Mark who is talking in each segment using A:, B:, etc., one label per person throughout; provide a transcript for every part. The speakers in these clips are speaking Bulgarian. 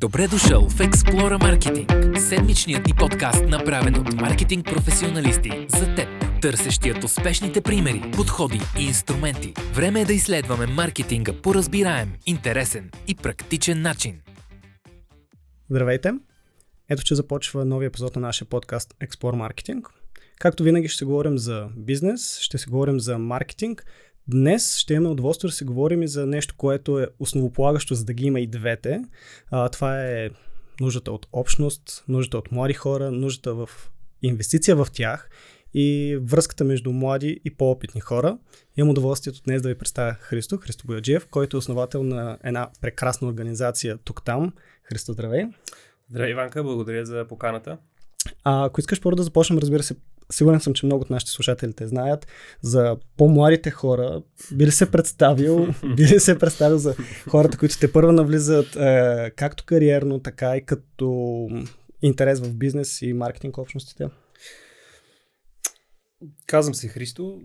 A: Добре дошъл в Explora Marketing, седмичният ни подкаст, направен от маркетинг професионалисти за теб, търсещият успешните примери, подходи и инструменти. Време е да изследваме маркетинга по разбираем, интересен и практичен начин.
B: Здравейте! Ето, че започва нови епизод на нашия подкаст Explore Marketing. Както винаги ще говорим за бизнес, ще се говорим за маркетинг – Днес ще имаме удоволствие да си говорим и за нещо, което е основополагащо, за да ги има и двете. А, това е нуждата от общност, нуждата от млади хора, нуждата в инвестиция в тях и връзката между млади и по-опитни хора. Имам удоволствието днес да ви представя Христо, Христо Бояджиев, който е основател на една прекрасна организация тук-там. Христо, здравей!
C: Здравей, Иванка, благодаря за поканата.
B: А, ако искаш първо да започнем, разбира се, сигурен съм, че много от нашите слушатели те знаят, за по-младите хора, би ли се представил, би ли се представил за хората, които те първо навлизат е, както кариерно, така и като интерес в бизнес и маркетинг общностите?
C: Казвам се Христо.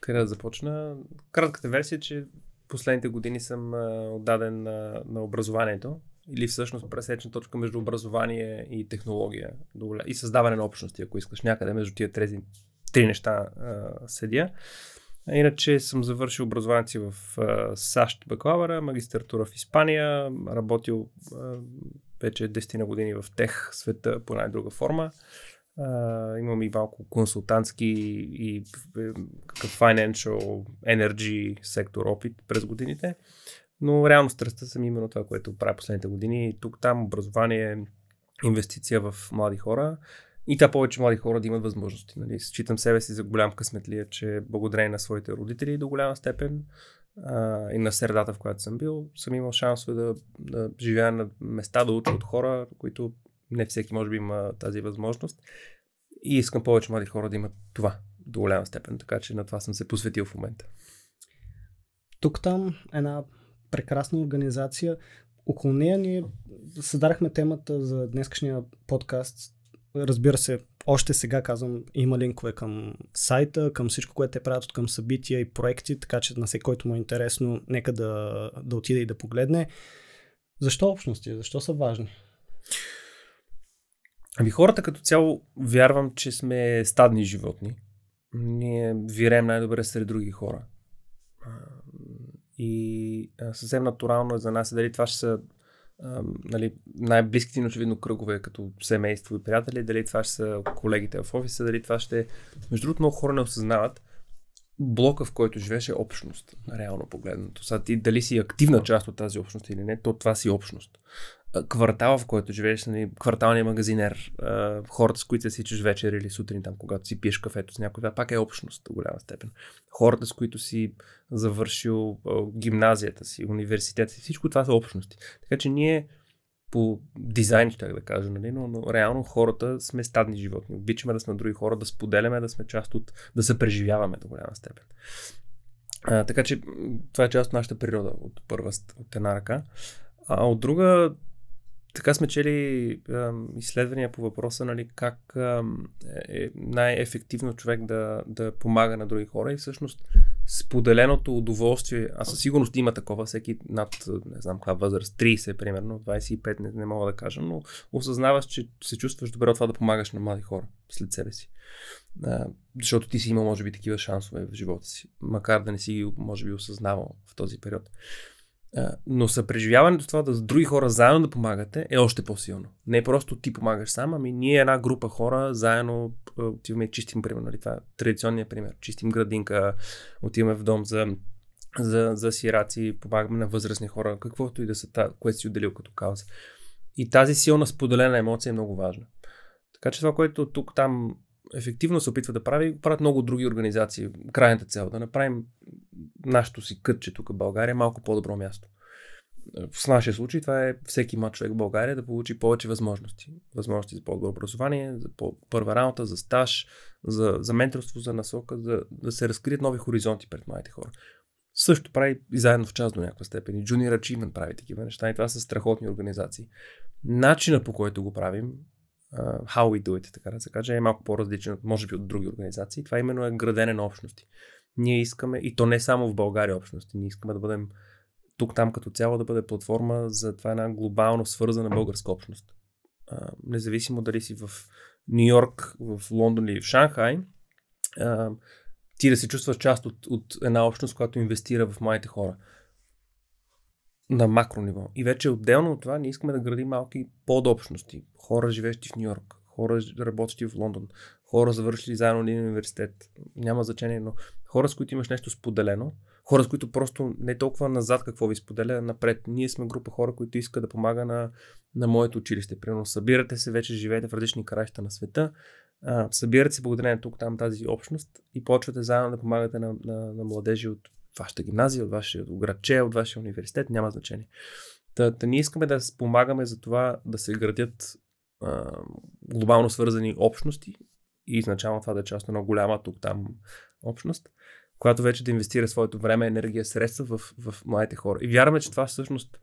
C: Къде да започна? Кратката версия е, че последните години съм отдаден на, на образованието или всъщност пресечна точка между образование и технология и създаване на общности, ако искаш някъде между тия тези три неща а, седя. А иначе съм завършил образованието в а, САЩ бакалавъра, магистратура в Испания, работил а, вече 10 на години в тех света по най-друга форма. Uh, имам и малко консултантски и какъв financial energy сектор опит през годините. Но реално страстта съм именно това, което правя последните години. Тук там образование, инвестиция в млади хора и та повече млади хора да имат възможности. Нали? Считам себе си за голям късметлия, че благодарение на своите родители до голяма степен а, и на средата, в която съм бил, съм имал шансове да, да живея на места, да уча от хора, които не всеки може би има тази възможност. И искам повече млади хора да имат това до голяма степен, така че на това съм се посветил в момента.
B: Тук там една прекрасна организация. Около нея ние създадахме темата за днескашния подкаст. Разбира се, още сега казвам, има линкове към сайта, към всичко, което те правят, към събития и проекти, така че на всеки, който му е интересно, нека да, да отиде и да погледне. Защо общности? Защо са важни?
C: Ами хората като цяло вярвам, че сме стадни животни. Ние вирем най-добре сред други хора. И а, съвсем натурално е за нас дали това ще са а, нали, най-близките ни очевидно кръгове, като семейство и приятели, дали това ще са колегите в офиса, дали това ще... Между другото, много хора не осъзнават, блока, в който живееш е общност, реално погледнато. Сега ти дали си активна част от тази общност или не, то това си общност квартала, в който живееш, нали, кварталния магазинер, хората, с които си чуш вечер или сутрин, там, когато си пиеш кафето с някой, това пак е общност до голяма степен. Хората, с които си завършил гимназията си, университета си, всичко това са общности. Така че ние по дизайн, ще да кажа, нали? но, но реално хората сме стадни животни. Обичаме да сме други хора, да споделяме, да сме част от, да се преживяваме до голяма степен. А, така че това е част от нашата природа, от първа, от една ръка. А от друга, така сме чели е, изследвания по въпроса, нали, как е, е най-ефективно човек да, да помага на други хора и всъщност споделеното удоволствие, а със сигурност има такова, всеки над, не знам каква възраст, 30 примерно, 25 не, не мога да кажа, но осъзнаваш, че се чувстваш добре от това да помагаш на млади хора след себе си. А, защото ти си имал, може би, такива шансове в живота си, макар да не си ги, може би, осъзнавал в този период. Но съпреживяването това да с други хора заедно да помагате е още по-силно. Не просто ти помагаш сам, ами ние една група хора заедно отиваме чистим, примерно, нали, това е традиционният пример. Чистим градинка, отиваме в дом за, за, за сираци, помагаме на възрастни хора, каквото и да са, което си отделил като кауза. И тази силна споделена емоция е много важна. Така че това, което тук там ефективно се опитва да прави, го правят много други организации. Крайната цел да направим нашето си кътче тук в България малко по-добро място. В нашия случай това е всеки млад човек в България да получи повече възможности. Възможности за по-добро образование, за по-първа работа, за стаж, за, за менторство, за насока, за да се разкрият нови хоризонти пред младите хора. Също прави и заедно в част до някаква степен. И Junior Achievement прави такива неща и това са страхотни организации. Начина по който го правим uh, how we do it, така да се каже, е малко по-различен, може би, от други организации. Това именно е градене на общности. Ние искаме, и то не само в България общности, ние искаме да бъдем тук там като цяло да бъде платформа за това една глобално свързана българска общност. А, независимо дали си в Нью Йорк, в Лондон или в Шанхай, а, ти да се чувстваш част от, от една общност, която инвестира в младите хора на макро ниво. И вече отделно от това ние искаме да градим малки подобщности. Хора, живещи в Нью Йорк, хора, работещи в Лондон, хора, завършили заедно един университет. Няма значение, но хора, с които имаш нещо споделено, хора, с които просто не толкова назад какво ви споделя, напред. Ние сме група хора, които искат да помага на, на моето училище. Примерно, събирате се, вече живеете в различни краища на света, а, събирате се благодарение тук, там тази общност и почвате заедно да помагате на, на, на младежи от вашата гимназия, от вашия градче, от вашия университет, няма значение. Та, та ние искаме да спомагаме за това да се градят а, глобално свързани общности и изначално това да е част на голяма тук-там общност, която вече да инвестира своето време, енергия, средства в, в младите хора. И вярваме, че това всъщност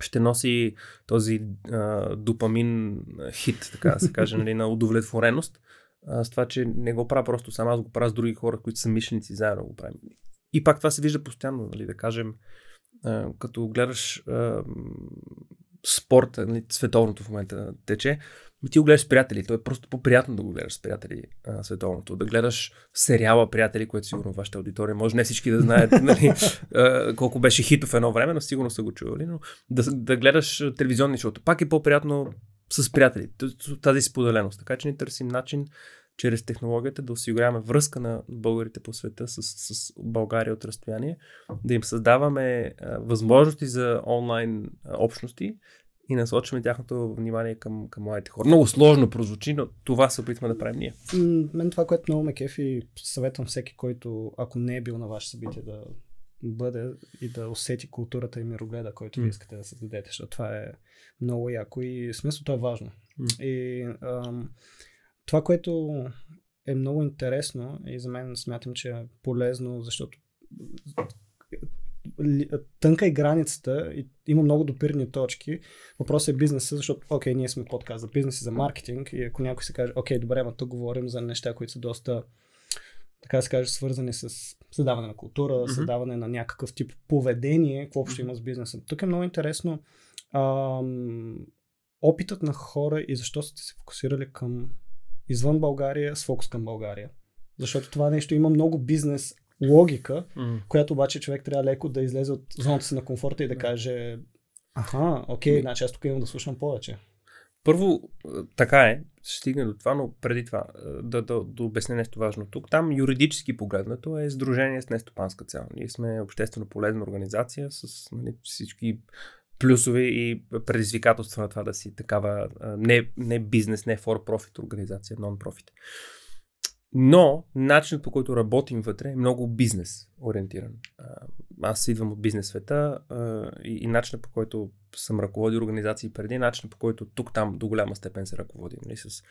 C: ще носи този а, допамин хит, така да се каже, нали, на удовлетвореност. А, с това, че не го правя просто сам, аз го правя с други хора, които са мишленици, заедно го правим. И пак това се вижда постоянно, нали, да кажем, а, като гледаш а, спорта, нали, световното в момента тече, ти го гледаш с приятели. То е просто по-приятно да го гледаш с приятели а, световното. Да гледаш сериала приятели, което сигурно вашата аудитория може не всички да знаят нали, а, колко беше хитов едно време, но сигурно са го чували. Но да, да гледаш телевизионни шоута. Пак е по-приятно с приятели. Тази споделеност. Така че ни търсим начин чрез технологията да осигуряваме връзка на българите по света с, с България от разстояние, да им създаваме а, възможности за онлайн а, общности и насочваме тяхното внимание към, към младите хора. Много сложно прозвучи, но това се опитваме да правим ние.
B: Мен това, което много ме кефи, съветвам всеки, който, ако не е бил на ваше събитие, да бъде и да усети културата и мирогледа, който mm. ви искате да създадете, защото това е много яко и смисъл това е важно. Mm. И ам, това, което е много интересно и за мен смятам, че е полезно, защото тънка е границата и има много допирни точки. Въпросът е бизнеса, защото, окей, ние сме подкаст за бизнес и за маркетинг и ако някой се каже, окей, добре, но тук говорим за неща, които са доста, така да се каже, свързани с създаване на култура, mm-hmm. създаване на някакъв тип поведение, какво общо има с бизнеса. Тук е много интересно ам, опитът на хора и защо сте се фокусирали към извън България с фокус към България. Защото това нещо има много бизнес логика, mm. която обаче човек трябва леко да излезе от зоната си на комфорта и да каже Аха, окей, значи аз тук имам да слушам повече.
C: Първо, така е, ще стигне до това, но преди това да, да, да обясня нещо важно тук. Там юридически погледнато е сдружение с нестопанска цел. Ние сме обществено полезна организация с нали, всички плюсове и предизвикателства на това да си такава не, не бизнес, не for profit организация, non-profit. Но начинът по който работим вътре е много бизнес ориентиран. Аз идвам от бизнес света и, начинът по който съм ръководил организации преди, начинът по който тук-там до голяма степен се ръководи. Нали, с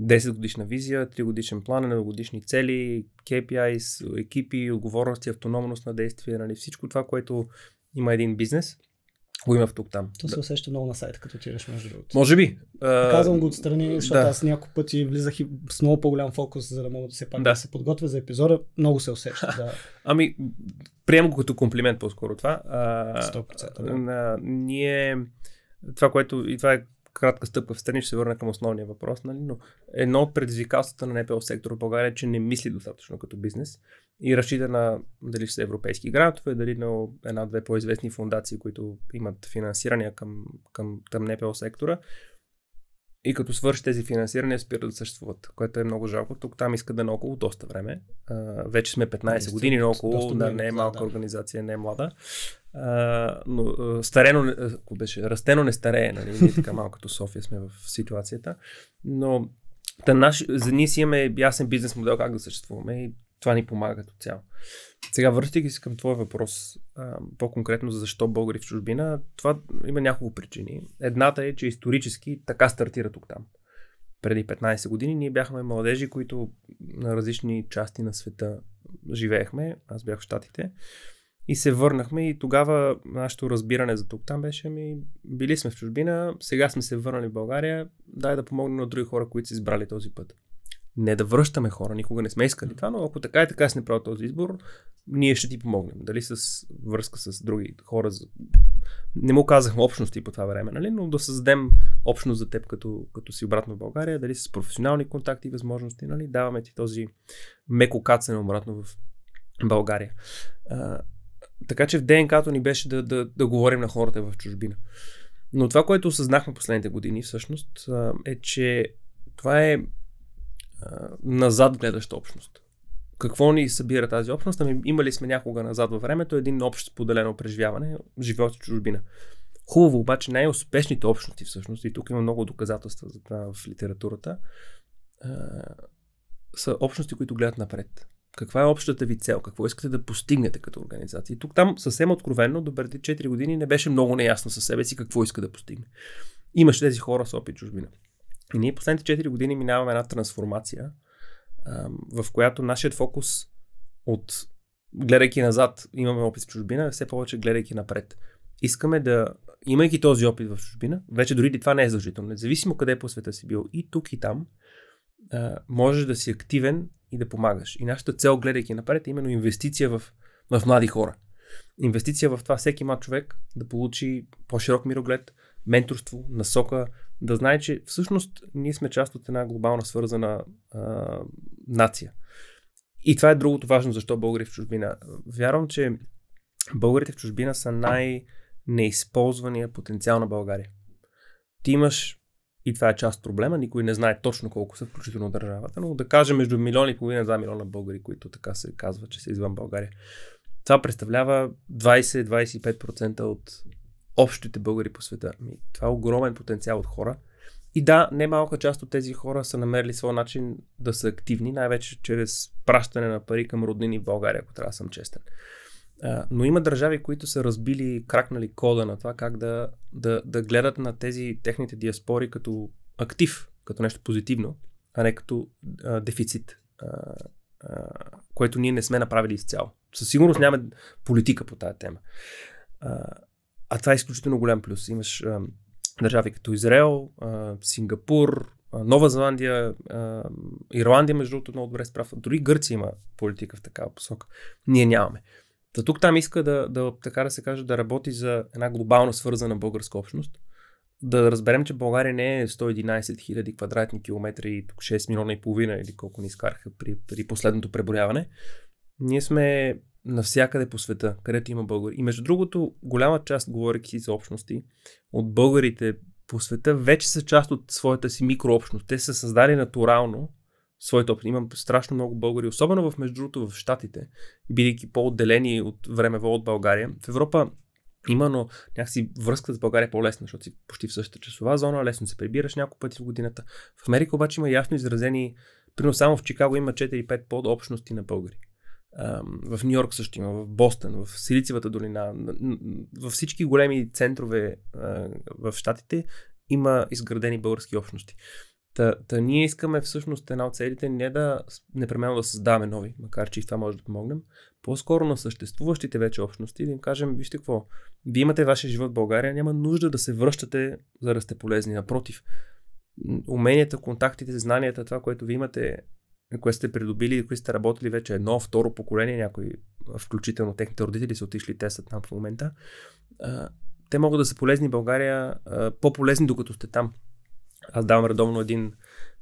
C: 10 годишна визия, 3 годишен план, годишни цели, KPIs, екипи, отговорности, автономност на действие, нали, всичко това, което има един бизнес – го има в тук там.
B: То се усеща много на сайта, като отидеш между другото.
C: Може би.
B: Казвам го отстрани, защото да. аз няколко пъти влизах и с много по-голям фокус, за да мога да се пак да. да се подготвя за епизода. Много се усеща. Да.
C: ами, приемам го като комплимент по-скоро това.
B: А, 100%. Да.
C: А, ние, това, което и това е кратка стъпка в страни, ще се върна към основния въпрос, нали? но едно от предизвикателствата на НПО сектора в България е, че не мисли достатъчно като бизнес и разчита на дали ще са европейски грантове, дали на една-две по-известни фундации, които имат финансирания към, към, към НПО сектора. И като свърши тези финансирания, спират да съществуват, което е много жалко. Тук там иска да е около доста време. А, вече сме 15 не, години, но около да, не е малка да. организация, не е млада. А, но а, старено, ако беше, растено не старее, нали? Ние така малко като София сме в ситуацията. Но та наш, за ние си имаме ясен бизнес модел как да съществуваме и това ни помага като цяло. Сега, връщайки се към твоя въпрос, а, по-конкретно за защо българи в чужбина, това има няколко причини. Едната е, че исторически така стартира тук там. Преди 15 години ние бяхме младежи, които на различни части на света живеехме. Аз бях в Штатите. И се върнахме и тогава нашето разбиране за тук там беше ми, били сме в чужбина, сега сме се върнали в България, дай да помогнем на други хора, които са избрали този път. Не да връщаме хора, никога не сме искали това, но ако така и така си не правил този избор, ние ще ти помогнем. Дали с връзка с други хора. Не му казахме общности по това време, нали? но да създадем общност за теб като, като си обратно в България, дали с професионални контакти и възможности, нали? даваме ти този меко кацане обратно в България. А, така че в ДНК-то ни беше да, да, да говорим на хората в чужбина. Но това, което осъзнахме последните години всъщност е, че това е назад гледаща общност. Какво ни събира тази общност? Ами имали сме някога назад във времето един общ споделено преживяване, живот в чужбина. Хубаво, обаче най-успешните общности всъщност, и тук има много доказателства за това в литературата, са общности, които гледат напред. Каква е общата ви цел? Какво искате да постигнете като организация? И тук там съвсем откровенно, до преди 4 години не беше много неясно със себе си какво иска да постигне. Имаше тези хора с опит чужбина. И ние последните 4 години минаваме една трансформация, в която нашият фокус от гледайки назад, имаме опит в чужбина, все повече гледайки напред. Искаме да, имайки този опит в чужбина, вече дори това не е задължително, независимо къде по света си бил, и тук и там, можеш да си активен и да помагаш. И нашата цел, гледайки напред, е именно инвестиция в, в млади хора. Инвестиция в това всеки млад човек да получи по-широк мироглед, менторство, насока, да знае, че всъщност ние сме част от една глобална свързана а, нация. И това е другото важно, защо българи в чужбина. Вярвам, че българите в чужбина са най-неизползвания потенциал на България. Ти имаш, и това е част от проблема, никой не знае точно колко са, включително държавата, но да кажем между милион и половина, 2 милиона българи, които така се казва, че са извън България. Това представлява 20-25% от общите българи по света. Ми, това е огромен потенциал от хора. И да, немалка част от тези хора са намерили своя начин да са активни, най-вече чрез пращане на пари към роднини в България, ако трябва да съм честен. Но има държави, които са разбили, кракнали кода на това как да, да, да гледат на тези техните диаспори като актив, като нещо позитивно, а не като а, дефицит, а, а, което ние не сме направили изцяло. Със сигурност няма политика по тази тема. А, а това е изключително голям плюс. Имаш а, държави като Израел, а, Сингапур, а, Нова Зеландия, а, Ирландия, между другото, много добре справа. Дори Гърция има политика в такава посока. Ние нямаме. Та тук там иска да, да, така да се каже, да работи за една глобално свързана българска общност. Да разберем, че България не е 111 000 квадратни километри и тук 6 милиона и половина или колко ни изкараха при, при последното преброяване. Ние сме навсякъде по света, където има българи. И между другото, голяма част, говоряки за общности, от българите по света вече са част от своята си микрообщност. Те са създали натурално своето опит. Имам страшно много българи, особено в между другото в Штатите, бидейки по-отделени от времево от България. В Европа има, но някакси връзката с България е по-лесна, защото си почти в същата часова зона, лесно се прибираш няколко пъти в годината. В Америка обаче има ясно изразени, примерно само в Чикаго има 4-5 подобщности на българи в Нью Йорк също има, в Бостън, в Силицевата долина, във всички големи центрове в Штатите има изградени български общности. Та, та ние искаме всъщност една от целите не да непременно да създаваме нови, макар че и това може да помогнем, по-скоро на съществуващите вече общности да им кажем, вижте какво, вие имате вашия живот в България, няма нужда да се връщате за да сте полезни. Напротив, уменията, контактите, знанията, това, което ви имате което сте придобили, които сте работили вече едно, второ поколение, някои, включително техните родители са отишли тестът там в момента, те могат да са полезни в България, по-полезни докато сте там. Аз давам редовно един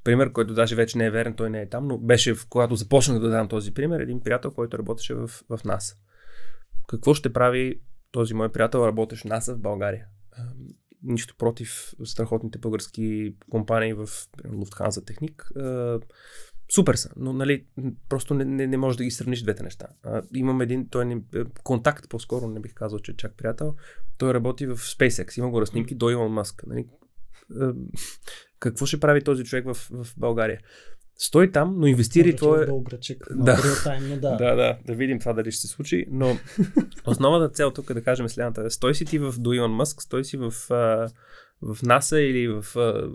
C: пример, който даже вече не е верен, той не е там, но беше, в, когато започнах да дам този пример, един приятел, който работеше в, в НАСА. Какво ще прави този мой приятел, работещ в НАСА в България? Нищо против страхотните български компании в Lufthansa Техник Супер са, но нали, просто не, не, не можеш да ги сравниш двете неща. А, имам един, той не, е, контакт по-скоро, не бих казал, че е чак приятел. Той работи в SpaceX, има го разснимки до Илон Маск. Нали. А, какво ще прави този човек в, в България? Стой там, но инвестири твое...
B: Българчик,
C: да.
B: Time, да.
C: да, да, да видим това дали ще се случи, но основната цел тук е да кажем следната. Стой си ти в до Илон Маск, стой си в в НАСА или в а,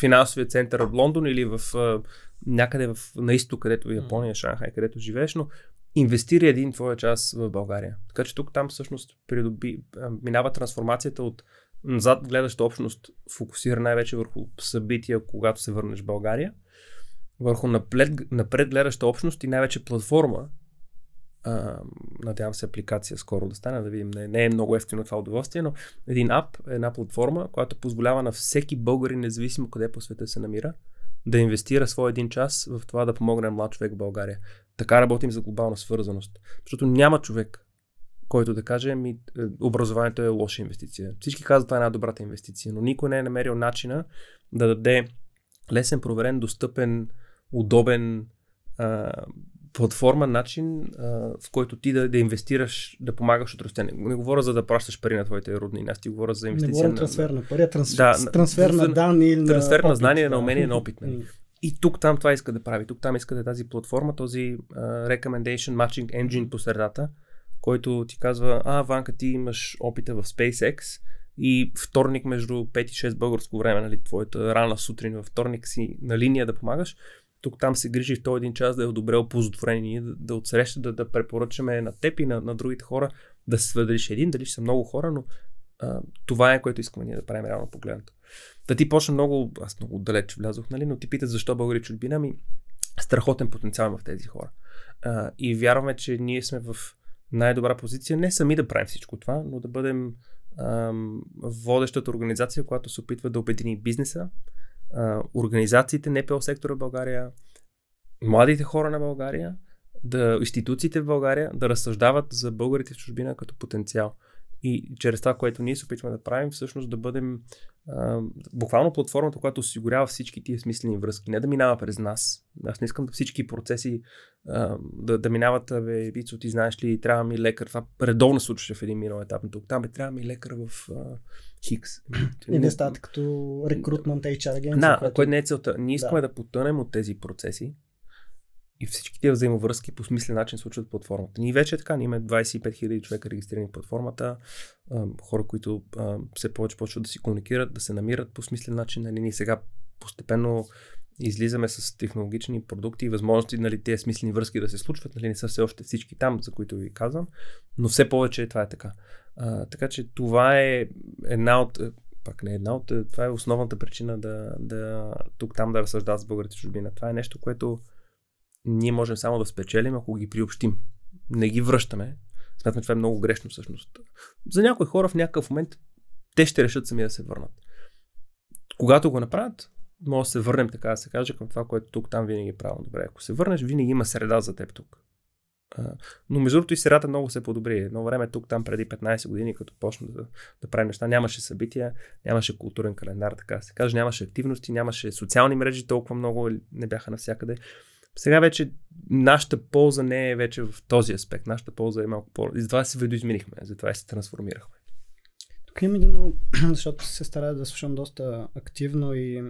C: финансовия център в Лондон или в а, някъде в, на изток, където е Япония, Шанхай, където живееш, но инвестира един твоя час в България. Така че тук там всъщност придоби, минава трансформацията от назад гледаща общност, фокусира най-вече върху събития, когато се върнеш в България, върху напред, напред гледаща общност и най-вече платформа, а, надявам се апликация скоро да стане, да видим, не, не е много ефтино това удоволствие, но един ап, една платформа, която позволява на всеки българин, независимо къде по света се намира, да инвестира своя един час в това да помогне на млад човек в България. Така работим за глобална свързаност. Защото няма човек, който да каже, ми, е, образованието е лоша инвестиция. Всички казват, това е една добрата инвестиция, но никой не е намерил начина да даде лесен, проверен, достъпен, удобен а, платформа, начин, а, в който ти да, да инвестираш, да помагаш от растение. Не, говоря за да пращаш пари на твоите родни, аз ти говоря за инвестиция. Не говоря
B: трансфер на пари, трансфер, да, трансфер на данни или
C: Трансфер
B: на,
C: на знания, да. на умения, на опит. Нали? И тук там това иска да прави. Тук там иска да е тази платформа, този uh, recommendation matching engine по средата, който ти казва, а, Ванка, ти имаш опита в SpaceX и вторник между 5 и 6 българско време, нали, твоята рана сутрин във вторник си на линия да помагаш, тук там се грижи в този един час да е добре опозотворение, да, да отсреща, да, да препоръчаме на теб и на, на другите хора да се сведриш един, дали ще са много хора, но а, това е което искаме ние да правим реално погледнато. Да ти почна много, аз много далеч влязох, нали, но ти питат защо българи чужбина, ми страхотен потенциал в тези хора. А, и вярваме, че ние сме в най-добра позиция не сами да правим всичко това, но да бъдем ам, водещата организация, която се опитва да обедини бизнеса, а, организациите, НПО сектора в България, младите хора на България, да, институциите в България да разсъждават за българите в чужбина като потенциал. И чрез това, което ние се опитваме да правим, всъщност да бъдем а, буквално платформата, която осигурява всички тия смислени връзки. Не да минава през нас. Аз не искам да всички процеси а, да, да минават, бе, Вицо, ти знаеш ли, трябва ми лекар. Това редовно случваше в един минал етап тук. Там бе, трябва ми лекар в а, Хикс.
B: И не става като рекрутмент HR агенция.
C: Да, което... което не е целта. Ние искаме да. да потънем от тези процеси, и всички тези взаимовръзки по смислен начин случват платформата. Ние вече е така, ние имаме 25 000 човека регистрирани в платформата, хора, които все повече почват да си комуникират, да се намират по смислен начин. Нали, ние сега постепенно излизаме с технологични продукти и възможности нали, тези смислени връзки да се случват. Нали, не са все още всички там, за които ви казвам, но все повече това е така. А, така че това е една от пак не е една от, това е основната причина да, да тук там да разсъждават с българите чужбина. Това е нещо, което ние можем само да спечелим, ако ги приобщим. Не ги връщаме. Смятаме, това е много грешно всъщност. За някои хора в някакъв момент те ще решат сами да се върнат. Когато го направят, може да се върнем, така да се каже, към това, което тук там винаги е правилно добре. Ако се върнеш, винаги има среда за теб тук. но между другото и средата много се подобри. Едно време тук там преди 15 години, като почна да, да правим неща, нямаше събития, нямаше културен календар, така да се каже, нямаше активности, нямаше социални мрежи толкова много, не бяха навсякъде. Сега вече нашата полза не е вече в този аспект. Нашата полза е малко по... И затова се видоизменихме, затова се трансформирахме.
B: Тук има един, защото се старая да слушам доста активно и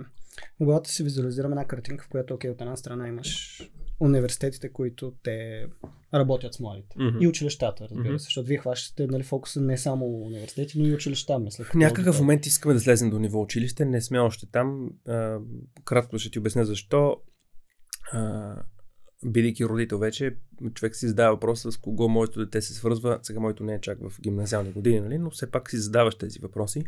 B: когато си визуализираме една картинка, в която, окей, от една страна имаш университетите, които те работят с младите. Mm-hmm. И училищата, разбира се, mm-hmm. защото вие хващате нали, фокуса не само университети, но и училища, мисля.
C: В някакъв момент искаме да слезем до ниво училище, не сме още там. А, кратко ще ти обясня защо бидейки родител вече, човек си задава въпроса с кого моето дете се свързва. Сега моето не е чак в гимназиални години, нали? но все пак си задаваш тези въпроси.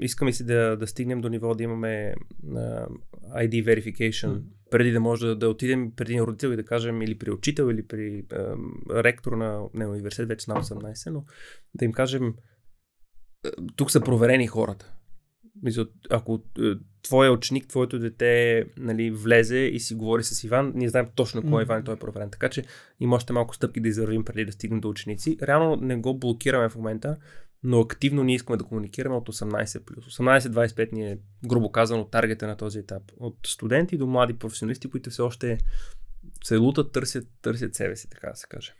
C: искаме си да, да стигнем до ниво да имаме uh, ID verification, mm. преди да може да, да отидем преди един родител и да кажем или при учител, или при uh, ректор на не, университет, вече на 18, но да им кажем тук са проверени хората. Ако твоя ученик, твоето дете нали, влезе и си говори с Иван, ние знаем точно кой е Иван той е проверен. Така че има още малко стъпки да извървим преди да стигнем до ученици. Реално не го блокираме в момента, но активно ние искаме да комуникираме от 18 18-25 ни е, грубо казано, таргета на този етап. От студенти до млади професионалисти, които все още се лутат, търсят, търсят себе си, така да се каже.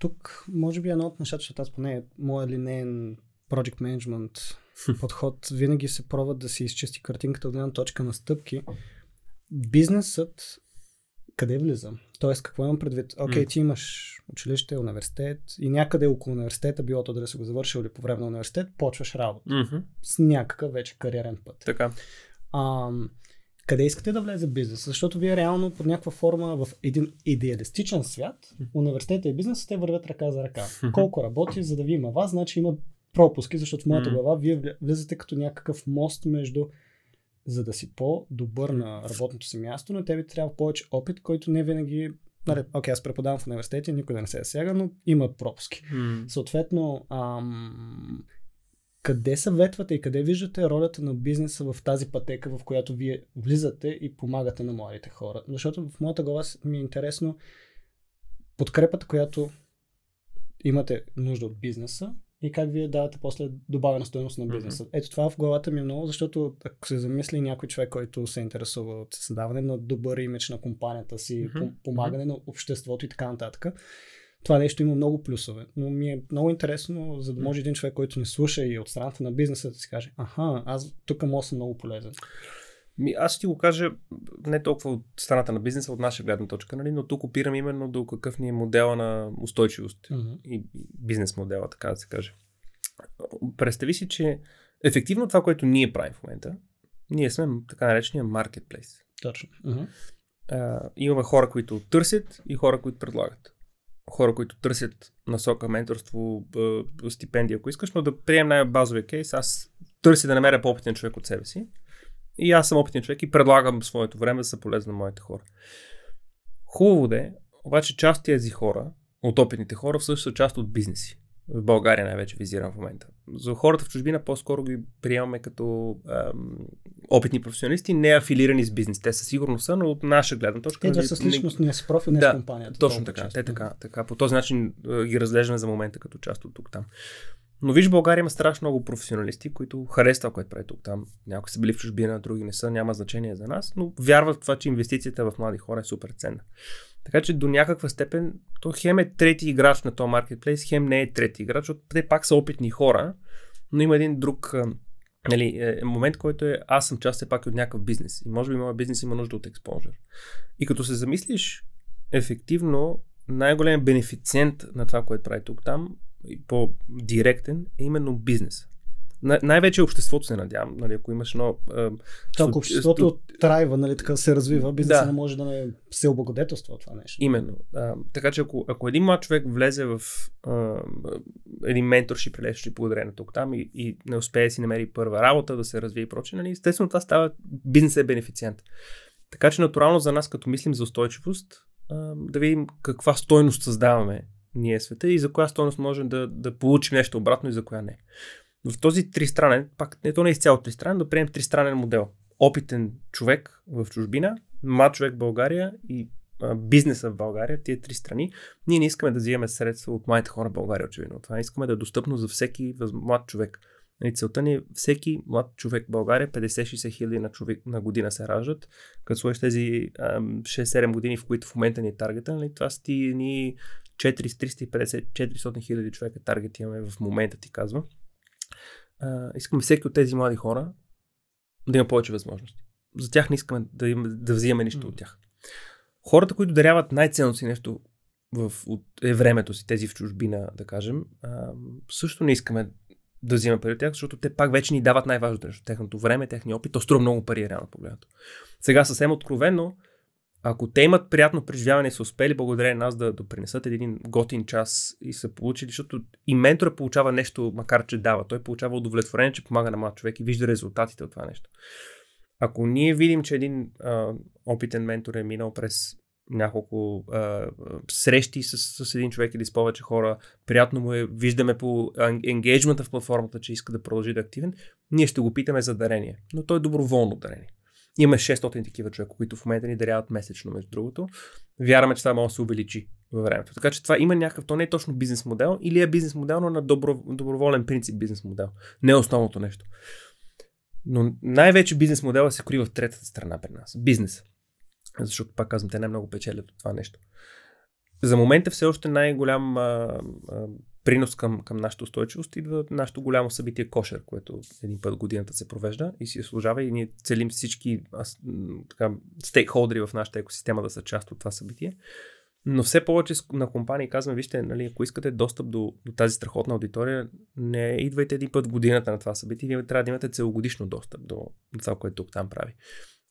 B: Тук, може би, едно от нещата, защото аз поне моя линейен project management подход винаги се пробва да се изчисти картинката от една точка на стъпки. Бизнесът къде влиза? Тоест, какво имам предвид? Окей, okay, ти имаш училище, университет и някъде около университета, било то да си го завършил или по време на университет, почваш работа. Mm-hmm. С някакъв вече кариерен път.
C: Така.
B: А, къде искате да влезе бизнес? Защото вие реално под някаква форма в един идеалистичен свят, университета и бизнесът те вървят ръка за ръка. Колко работи, за да ви има вас, значи има пропуски, защото в моята глава вие влизате като някакъв мост между за да си по-добър на работното си място, на тебе трябва повече опит, който не винаги Нали, окей, аз преподавам в университета, никой да не се засяга, но има пропуски.
C: Mm.
B: Съответно, ам, къде съветвате и къде виждате ролята на бизнеса в тази пътека, в която вие влизате и помагате на младите хора? Защото в моята глава ми е интересно подкрепата, която имате нужда от бизнеса и как вие давате после добавена стоеност на бизнеса. Mm-hmm. Ето това в главата ми е много, защото ако се замисли някой човек, който се интересува от създаване на добър имидж на компанията си, mm-hmm. помагане mm-hmm. на обществото и така нататък, това нещо има много плюсове. Но ми е много интересно, за да може един човек, който ни слуша и от страната на бизнеса, да си каже, аха, аз тук мога съм много полезен.
C: Ми, аз ще ти го кажа не толкова от страната на бизнеса, от наша гледна точка, нали, но тук опирам именно до какъв ни е модела на устойчивост
B: mm-hmm.
C: и бизнес модела, така да се каже. Представи си, че ефективно това, което ние правим в момента, ние сме така наречения marketplace.
B: Точно. Mm-hmm.
C: А, имаме хора, които търсят и хора, които предлагат. Хора, които търсят насока, менторство, стипендия, ако искаш, но да приемем най-базовия кейс. Аз търся да намеря по-опитен човек от себе си и аз съм опитен човек и предлагам своето време да са полезно на моите хора. Хубаво де, обаче част от тези хора, от опитните хора, всъщност са част от бизнеси. В България най-вече визирам в момента. За хората в чужбина по-скоро ги приемаме като ам, опитни професионалисти, не афилирани с бизнес. Те със сигурност са, но от наша гледна точка.
B: Те да с личностния си профил, не
C: да,
B: с компанията.
C: Точно така. Те така, така. По този начин ги разглеждаме за момента като част от тук там. Но виж, България има страшно много професионалисти, които харесват това, което прави тук там. Някои са били в чужбина, други не са, няма значение за нас, но вярват в това, че инвестицията в млади хора е супер ценна. Така че до някаква степен то хем е трети играч на този маркетплейс, хем не е трети играч, защото те пак са опитни хора, но има един друг нали, е, момент, който е аз съм част все пак от някакъв бизнес и може би моят бизнес има нужда от експонжер. И като се замислиш, ефективно най-големият бенефициент на това, което прави тук там по-директен е именно бизнес. Най- най-вече обществото се надявам, нали, ако имаш едно...
B: Ако обществото сту... трайва, нали, така се развива, бизнесът да. не може да не се облагодетелства от това нещо.
C: Именно. А, така че ако, ако един млад човек влезе в а, един менторшип, и благодарение тук там и, и не успее да си намери първа работа, да се развие и прочее, нали, естествено това става бизнес е бенефициент. Така че натурално за нас, като мислим за устойчивост, а, да видим каква стойност създаваме ние света и за коя стойност можем да, да получим нещо обратно и за коя не. В този тристранен, пак не то не е изцяло тристранен, да приемем тристранен модел. Опитен човек в чужбина, млад човек в България и а, бизнеса в България, тия три страни, ние не искаме да взимаме средства от младите хора в България, очевидно. Това искаме да е достъпно за всеки млад човек. Нали, целта ни е всеки млад човек в България, 50-60 хиляди на, човек, на година се раждат, като сложиш тези 6-7 години, в които в момента ни е таргета, нали, това са ти ни 450-400 хиляди човека таргет имаме в момента, ти казвам. А, искаме всеки от тези млади хора да има повече възможности. За тях не искаме да, им, да взимаме нищо mm. от тях. Хората, които даряват най-ценно си нещо в, от, е времето си, тези в чужбина, да кажем, а, също не искаме да взимаме пари от тях, защото те пак вече ни дават най-важното нещо. Техното време, техния опит, то струва много пари, реално погледнато. Сега съвсем откровенно, ако те имат приятно преживяване и са успели благодарение на нас да допринесат един готин час и са получили, защото и ментора получава нещо, макар че дава. Той получава удовлетворение, че помага на млад човек и вижда резултатите от това нещо. Ако ние видим, че един а, опитен ментор е минал през няколко а, срещи с, с един човек или с повече хора, приятно му е, виждаме по енгейджмента в платформата, че иска да продължи да е активен, ние ще го питаме за дарение. Но то е доброволно дарение. Имаме 600 такива човека, които в момента ни даряват месечно, между другото. Вярваме, че това може да се увеличи във времето. Така че това има някакъв, то не е точно бизнес модел, или е бизнес модел, но на добро, доброволен принцип бизнес модел. Не е основното нещо. Но най-вече бизнес модела се кри в третата страна при нас. Бизнес. Защото, пак казвам, те най-много печелят от това нещо. За момента все още най-голям а, а, принос към, към нашата устойчивост идва нашето голямо събитие Кошер, което един път годината се провежда и си служава и ние целим всички аз, така, стейкхолдери в нашата екосистема да са част от това събитие. Но все повече на компании казваме, вижте, нали, ако искате достъп до, до тази страхотна аудитория, не идвайте един път годината на това събитие, вие трябва да имате целогодишно достъп до, до това, което тук там прави.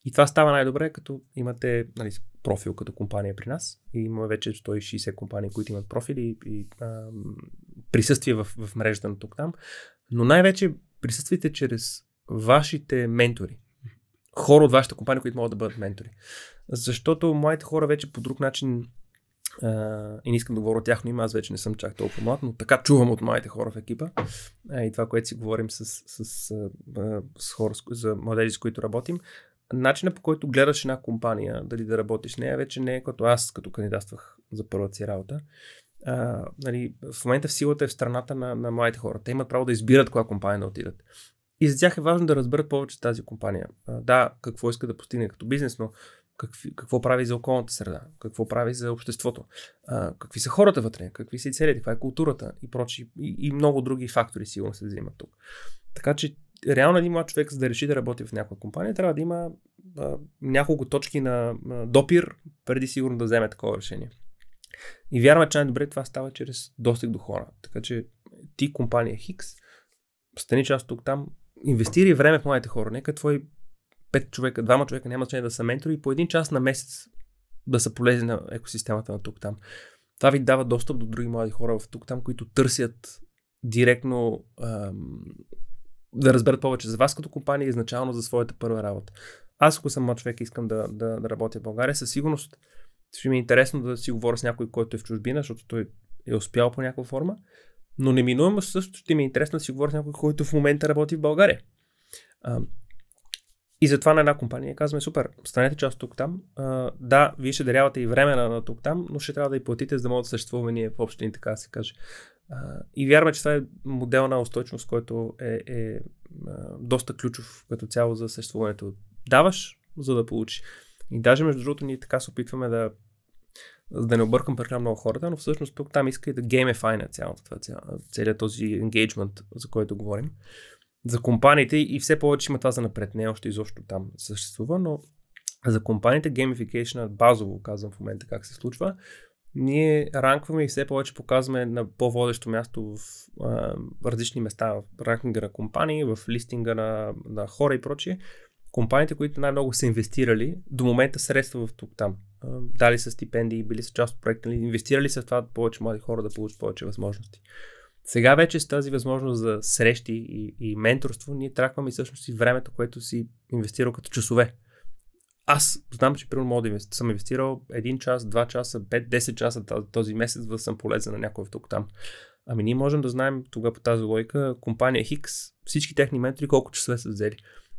C: И това става най-добре, като имате нали, профил като компания при нас. И имаме вече 160 компании, които имат профили и, а, присъствие в, в мрежата на тук там. Но най-вече присъствайте чрез вашите ментори. хора от вашата компания, които могат да бъдат ментори. Защото моите хора вече по друг начин Uh, и не искам да говоря от тяхно име, аз вече не съм чак толкова млад, но така чувам от моите хора в екипа uh, и това, което си говорим с, с, с, uh, с хора, с, за младежи, с които работим. Начинът по който гледаш една компания, дали да работиш нея, вече не е като аз, като кандидатствах за първата си работа. Uh, нали, в момента в силата е в страната на, на младите хора. Те имат право да избират коя компания да отидат. И за тях е важно да разберат повече тази компания. Uh, да, какво иска да постигне като бизнес, но какви, какво прави за околната среда, какво прави за обществото, а, какви са хората вътре, какви са и целите, каква е културата и прочи, и, и много други фактори сигурно се взимат тук. Така че реално един млад човек, за да реши да работи в някаква компания, трябва да има а, няколко точки на а, допир, преди сигурно да вземе такова решение. И вярвам, че най-добре това става чрез достиг до хора. Така че ти, компания Хикс, стани част тук там, инвестири време в моите хора. Нека твой пет човека, двама човека няма значение да са ментори и по един час на месец да са полезни на екосистемата на тук-там. Това ви дава достъп до други млади хора в тук-там, които търсят директно ам, да разберат повече за вас като компания и изначално за своята първа работа. Аз, ако съм млад човек и искам да, да, да работя в България, със сигурност ще ми е интересно да си говоря с някой, който е в чужбина, защото той е успял по някаква форма. Но неминуемо също ще ми е интересно да си говоря с някой, който в момента работи в България. И затова на една компания казваме, супер, станете част тук там. Да, вие ще дарявате и време на, на тук там, но ще трябва да и платите, за да могат да съществуваме ние в общини, така да се каже. И вярваме, че това е модел на устойчивост, който е, е доста ключов като цяло за съществуването. Даваш, за да получиш. И даже между другото ние така се опитваме да за да не объркам прекалено много хората, но всъщност тук там иска и да геймифайна цялото това, целият този engagement, за който говорим за компаниите и все повече има това за напред. Не е още изобщо там съществува, но за компаниите gamification базово казвам в момента как се случва. Ние ранкваме и все повече показваме на по-водещо място в а, различни места, в ранкинга на компании, в листинга на, на хора и прочие. Компаниите, които най-много са инвестирали до момента средства в тук-там. Дали са стипендии, били са част от проекта, инвестирали са в това повече млади хора да получат повече възможности. Сега вече с тази възможност за срещи и, и менторство, ние тракваме всъщност и времето, което си инвестирал като часове. Аз знам, че примерно мога да съм инвестирал 1 час, 2 часа, 5, 10 часа този месец, за да съм полезен на някой тук там. Ами ние можем да знаем тогава по тази логика компания Хикс, всички техни ментори колко часове са взели.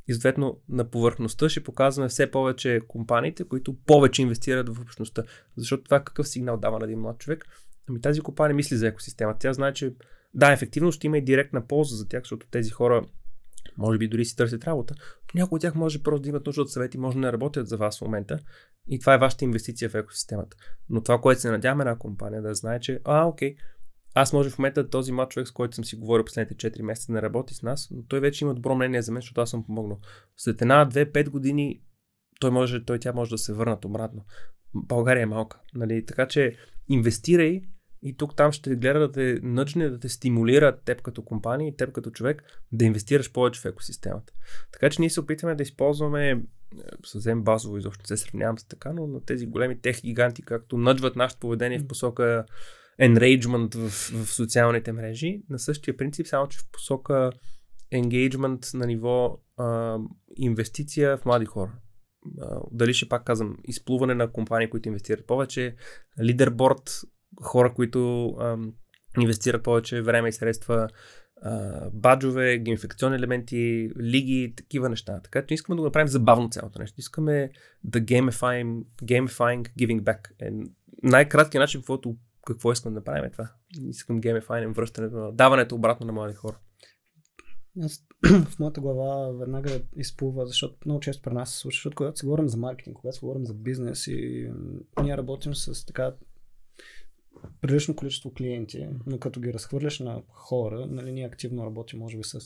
C: И съответно на повърхността ще показваме все повече компаниите, които повече инвестират в общността. Защото това какъв сигнал дава на един млад човек? Ами тази компания мисли за екосистемата. Тя знае, че да, ефективно ще има и директна полза за тях, защото тези хора може би дори си търсят работа. Някои от тях може просто да имат нужда от съвети, може да не работят за вас в момента. И това е вашата инвестиция в екосистемата. Но това, което се надяваме една компания да знае, че, а, окей, аз може в момента този млад човек, с който съм си говорил последните 4 месеца, не работи с нас, но той вече има добро мнение за мен, защото аз съм помогнал. След една, две, пет години той може, той тя може да се върнат обратно. България е малка. Нали? Така че инвестирай и тук там ще гледа да те начне да те стимулира теб като компания и теб като човек да инвестираш повече в екосистемата. Така че ние се опитваме да използваме е, съвсем базово, изобщо не се сравнявам с така, но на тези големи тех гиганти, както нъджват нашето поведение в посока engagement в, в социалните мрежи, на същия принцип, само че в посока engagement на ниво а, инвестиция в млади хора. А, дали ще пак казвам, изплуване на компании, които инвестират повече, лидерборд, хора, които ам, инвестират повече време и средства, а, баджове, геймфекционни елементи, лиги, такива неща. Така че искаме да го направим забавно цялото нещо. Искаме да gamifying, gamifying giving back. Е най-краткият начин, каквото, какво искам да направим е това. Искам gamifying, връщането, даването обратно на млади хора.
B: Аз в моята глава веднага изплува, защото много често при нас се случва, защото когато си говорим за маркетинг, когато си говорим за бизнес и ние работим с така прилично количество клиенти, но като ги разхвърляш на хора, нали, ние активно работим, може би, с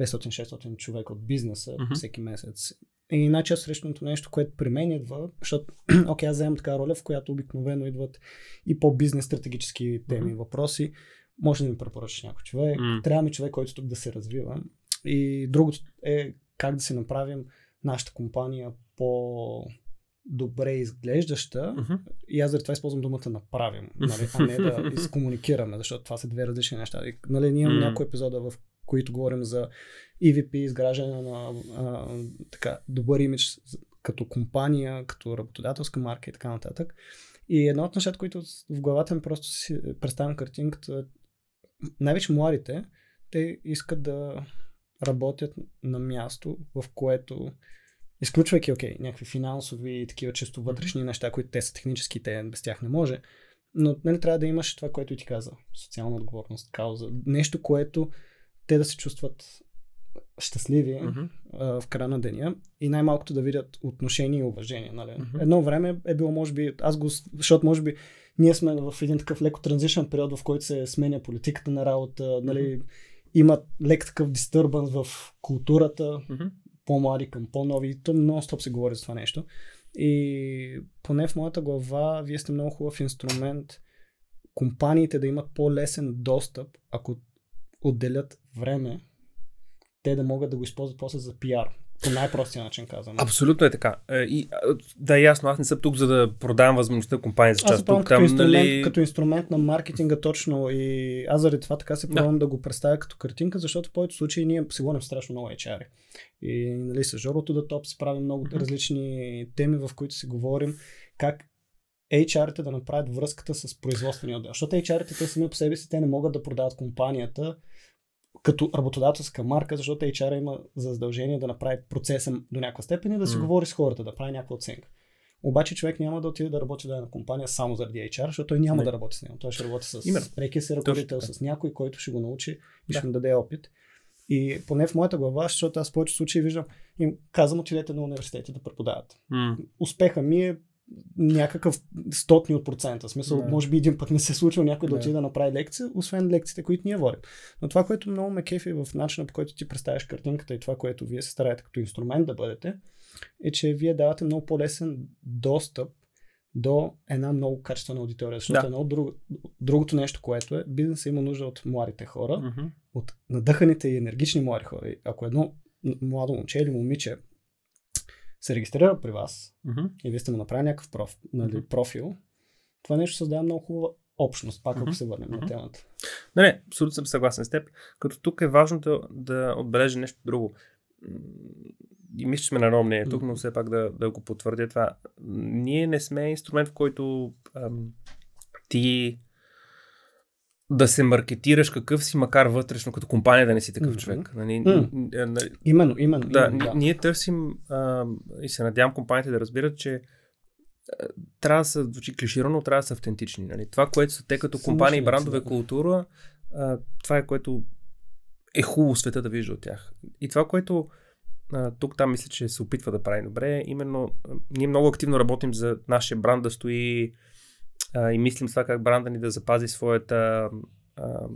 B: 500-600 човека от бизнеса uh-huh. всеки месец. И най-често срещаното нещо, което при мен идва, защото, окей, аз вземам така роля, в която обикновено идват и по-бизнес стратегически теми, uh-huh. въпроси. Може да ми препоръчаш някой човек, uh-huh. трябва ми човек, който тук да се развива. И другото е как да си направим нашата компания по добре изглеждаща uh-huh. и аз за това използвам думата направим, нали, а не да изкомуникираме, защото това са две различни неща. И, нали, ние имаме uh-huh. някои епизода, в които говорим за EVP, изграждане на а, така, добър имидж като компания, като работодателска марка и така нататък. И едно от нещата, които в главата ми просто си представям картинката, най-вече младите, те искат да работят на място, в което изключвайки, окей, някакви финансови и такива често вътрешни неща, които те са технически, те без тях не може, но нали, трябва да имаш това, което и ти каза. Социална отговорност, кауза. Нещо, което те да се чувстват щастливи mm-hmm. а, в края на деня и най-малкото да видят отношение и уважение. Нали? Mm-hmm. Едно време е било, може би, аз го, защото може би ние сме в един такъв леко транзишен период, в който се сменя политиката на работа, нали, mm-hmm. има лек такъв дистърбанс в културата, mm-hmm. По-млади към по-нови, то нон-стоп се говори за това нещо. И поне в моята глава, вие сте много хубав инструмент компаниите да имат по-лесен достъп, ако отделят време те да могат да го използват после за пиар. По най-простия начин казвам.
C: Абсолютно е така. Е, и, да, е ясно, аз не съм тук за да продавам възможността компания за част.
B: Аз тук, като, там, инструмент, нали... като инструмент на маркетинга точно и аз заради това така се пробвам да. да го представя като картинка, защото в повечето случаи ние се гоним страшно много HR. И нали, с Жорото да топ се правим много mm-hmm. различни теми, в които си говорим как HR-те да направят връзката с производствения отдел. Защото HR-те те сами по себе си те не могат да продават компанията като работодателска марка, защото HR има за задължение да направи процеса до някаква степен и да си mm. говори с хората, да прави някаква оценка. Обаче човек няма да отиде да работи в дадена компания само заради HR, защото той няма не. да работи с него. Той ще работи с рекия си ръководител, с някой, който ще го научи и да. ще му даде опит. И поне в моята глава, защото аз в повече случаи виждам, им казвам, отидете на университети да преподават. Mm. Успеха ми е някакъв стотни от процента. В смисъл, yeah. може би един път не се е случва някой yeah. да отиде да направи лекция, освен лекциите, които ние водим. Но това, което много ме кефи в начина по който ти представяш картинката и това, което вие се стараете като инструмент да бъдете, е, че вие давате много по-лесен достъп до една много качествена аудитория. Защото да. едно друг, другото нещо, което е, бизнесът има нужда от младите хора, mm-hmm. от надъханите и енергични млади хора. Ако едно младо момче или момиче се регистрира при вас mm-hmm. и вие сте му направили някакъв проф, нали, mm-hmm. профил, това нещо създава много хубава общност, пак mm-hmm. ако се върнем mm-hmm. на темата.
C: Не, не, абсолютно съм съгласен с теб. Като тук е важно да, да отбележа нещо друго. И мисля, че сме на едно мнение тук, но все пак да, да го потвърдя това. Ние не сме инструмент, в който ам, ти да се маркетираш какъв си, макар вътрешно като компания да не си такъв mm-hmm. човек. Нали,
B: mm. именно, именно.
C: Да,
B: именно, да.
C: ние търсим а, и се надявам компаниите да разбират, че а, трябва да са, звучи клиширано, трябва да са автентични. Нали. Това, което са те като компании и брандове да. култура, а, това е което е хубаво света да вижда от тях. И това, което а, тук там мисля, че се опитва да прави добре, е именно а, ние много активно работим за нашия бранд да стои а, и мислим това как бранда ни да запази своята а,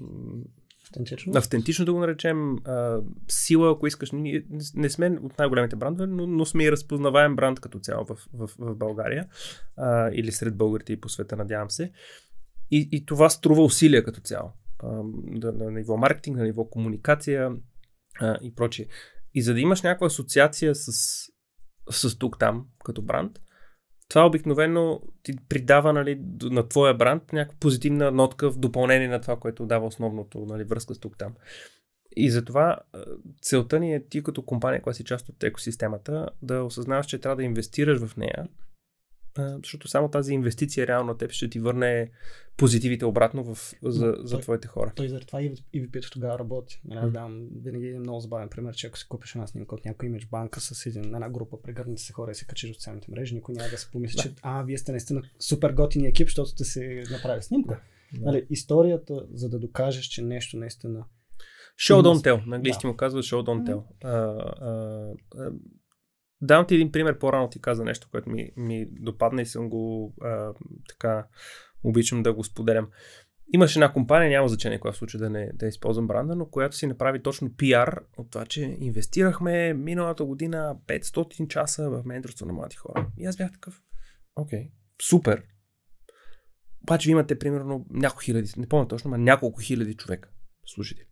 B: Автентично?
C: Автентично да го наречем. А, сила, ако искаш. Ние не сме от най-големите брандове, но, но сме и разпознаваем бранд като цяло в, в, в България. А, или сред българите и по света, надявам се. И, и това струва усилия като цяло. А, да, на ниво маркетинг, на ниво комуникация а, и прочие. И за да имаш някаква асоциация с, с тук-там като бранд, това обикновено ти придава нали, на твоя бранд някаква позитивна нотка в допълнение на това, което дава основното нали, връзка с тук там. И затова целта ни е ти като компания, която си част от екосистемата, да осъзнаваш, че трябва да инвестираш в нея, защото само тази инвестиция реално на теб ще ти върне позитивите обратно в, за, за той, твоите хора.
B: Той заради това и, ви тогава работи. Нали, аз давам винаги един много забавен пример, че ако си купиш една снимка от някой имидж банка с един, една група прегърнете се хора и се качиш от социалните мрежи, никой няма да се помисли, да. че а, вие сте наистина супер готини екип, защото сте си направили снимка. Да. Нали, историята, за да докажеш, че нещо наистина
C: Show don't tell. На английски да. му казва show don't tell. Uh, uh, Дам ти един пример, по-рано ти каза нещо, което ми, ми допадна и съм го а, така обичам да го споделям. Имаше една компания, няма значение коя в случай да не да използвам бранда, но която си направи точно пиар от това, че инвестирахме миналата година 500 часа в менторство на млади хора. И аз бях такъв, окей, okay, супер. Обаче имате примерно няколко хиляди, не помня точно, но няколко хиляди човека служители.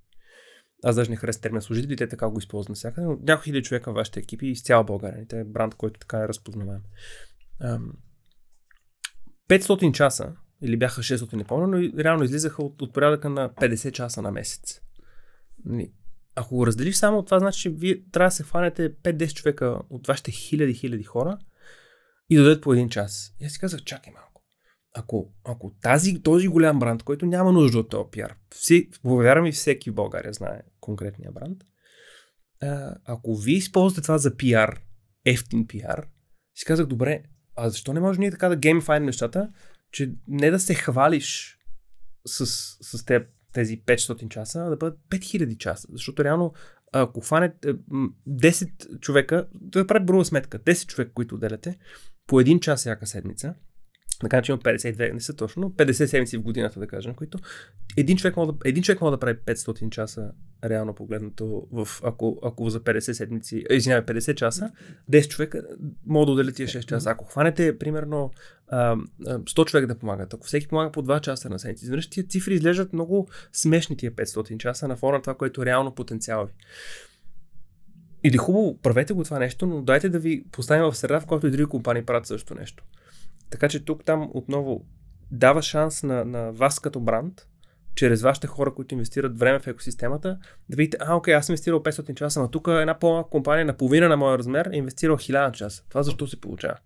C: Аз даже не харесвам термина служители, те така го използват навсякъде, но няколко хиляди човека в вашите екипи из цяла България. Те е бранд, който така е разпознаваем. 500 часа, или бяха 600, не помня, но реално излизаха от, от порядъка на 50 часа на месец. Нали? ако го разделиш само, това значи, че вие трябва да се хванете 5-10 човека от вашите хиляди, хиляди хора и да дадат по един час. И аз си казах, чакай малко. Ако, ако тази, този голям бранд, който няма нужда от този пиар, повярвам и всеки в България знае конкретния бранд, ако вие използвате това за пиар, ефтин пиар, си казах, добре, а защо не може ние така да геймфайн нещата, че не да се хвалиш с, с теб тези 500 часа, а да бъдат 5000 часа. Защото реално, ако хване 10 човека, да правят брува сметка, 10 човека, които отделяте, по един час всяка седмица, така че има 52, не са точно, 50 седмици в годината, да кажем, които един човек може да, един човек може да прави 500 часа реално погледнато, в, ако, ако за 50 седмици, извинявай, 50 часа, 10 човека могат да отделят тия 6 часа. Ако хванете, примерно, 100 човека да помагат, ако всеки помага по 2 часа на седмица, изведнъж тия цифри изглеждат много смешни тия 500 часа на фона на това, което реално потенциал ви. Или хубаво, правете го това нещо, но дайте да ви поставим в среда, в която и други компании правят също нещо. Така че тук там отново дава шанс на, на вас като бранд, чрез вашите хора, които инвестират време в екосистемата, да видите, а, окей, аз съм инвестирал 500 часа, но тук една по-малка компания на половина на моя размер е инвестирал 1000 часа. Това защо се получава?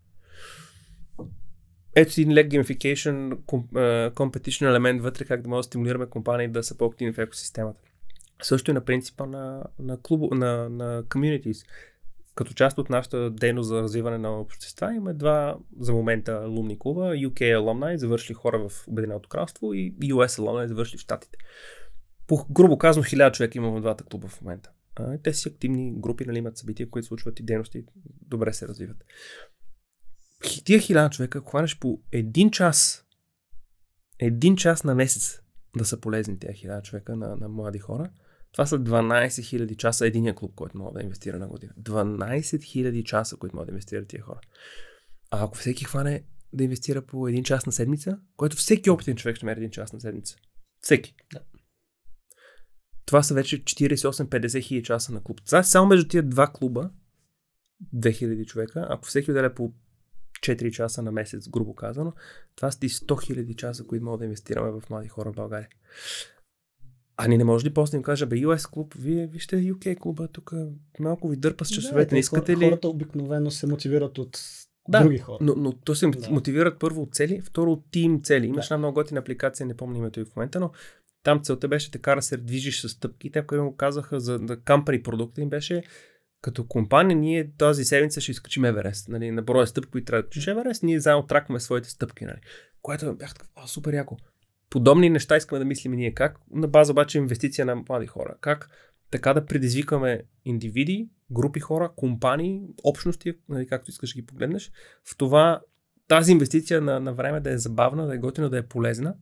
C: Ето един лек gamification, competition елемент вътре, как да може да стимулираме компании да са по-активни в екосистемата. Също и на принципа на, на, клуб, на, на communities като част от нашата дейност за развиване на общества имаме два за момента алумни клуба. UK Alumni, завършили хора в Обединеното кралство и US Alumni, завършили в Штатите. По, грубо казано, хиляда човека има в двата клуба в момента. А, те си активни групи, нали, имат събития, които случват и дейности, добре се развиват. Тия хиляда човека, ако хванеш по един час, един час на месец да са полезни тези хиляда човека на, на млади хора, това са 12 000 часа единия клуб, който мога да инвестира на година. 12 000 часа, които могат да инвестират тия хора. А ако всеки хване да инвестира по един час на седмица, който всеки опитен човек ще мери един час на седмица. Всеки. Да. Това са вече 48-50 хиляди часа на клуб. Това само между тия два клуба, 2000 човека, ако всеки отделя по 4 часа на месец, грубо казано, това са 100 хиляди часа, които могат да инвестираме в млади хора в България. А ни не може ли после да им кажа, бе, US клуб, вие вижте UK клуба, тук малко ви дърпа с часовете, да, не искате ли?
B: Хората обикновено се мотивират от да, други хора.
C: Но, но то се да. мотивират първо от цели, второ от тим цели. Имаш да. една много готина апликация, не помня името и в момента, но там целта беше така да се движиш с стъпки. Те, които му казаха за да company продукта им беше като компания, ние тази седмица ще изкачим Еверест. Нали, на броя стъпки, които трябва да качиш Еверест, ние заедно тракваме своите стъпки. Нали. Което бях така, супер яко подобни неща искаме да мислим ние как, на база обаче инвестиция на млади хора. Как така да предизвикаме индивиди, групи хора, компании, общности, нали, както искаш да ги погледнеш, в това тази инвестиция на, на време да е забавна, да е готина, да е полезна.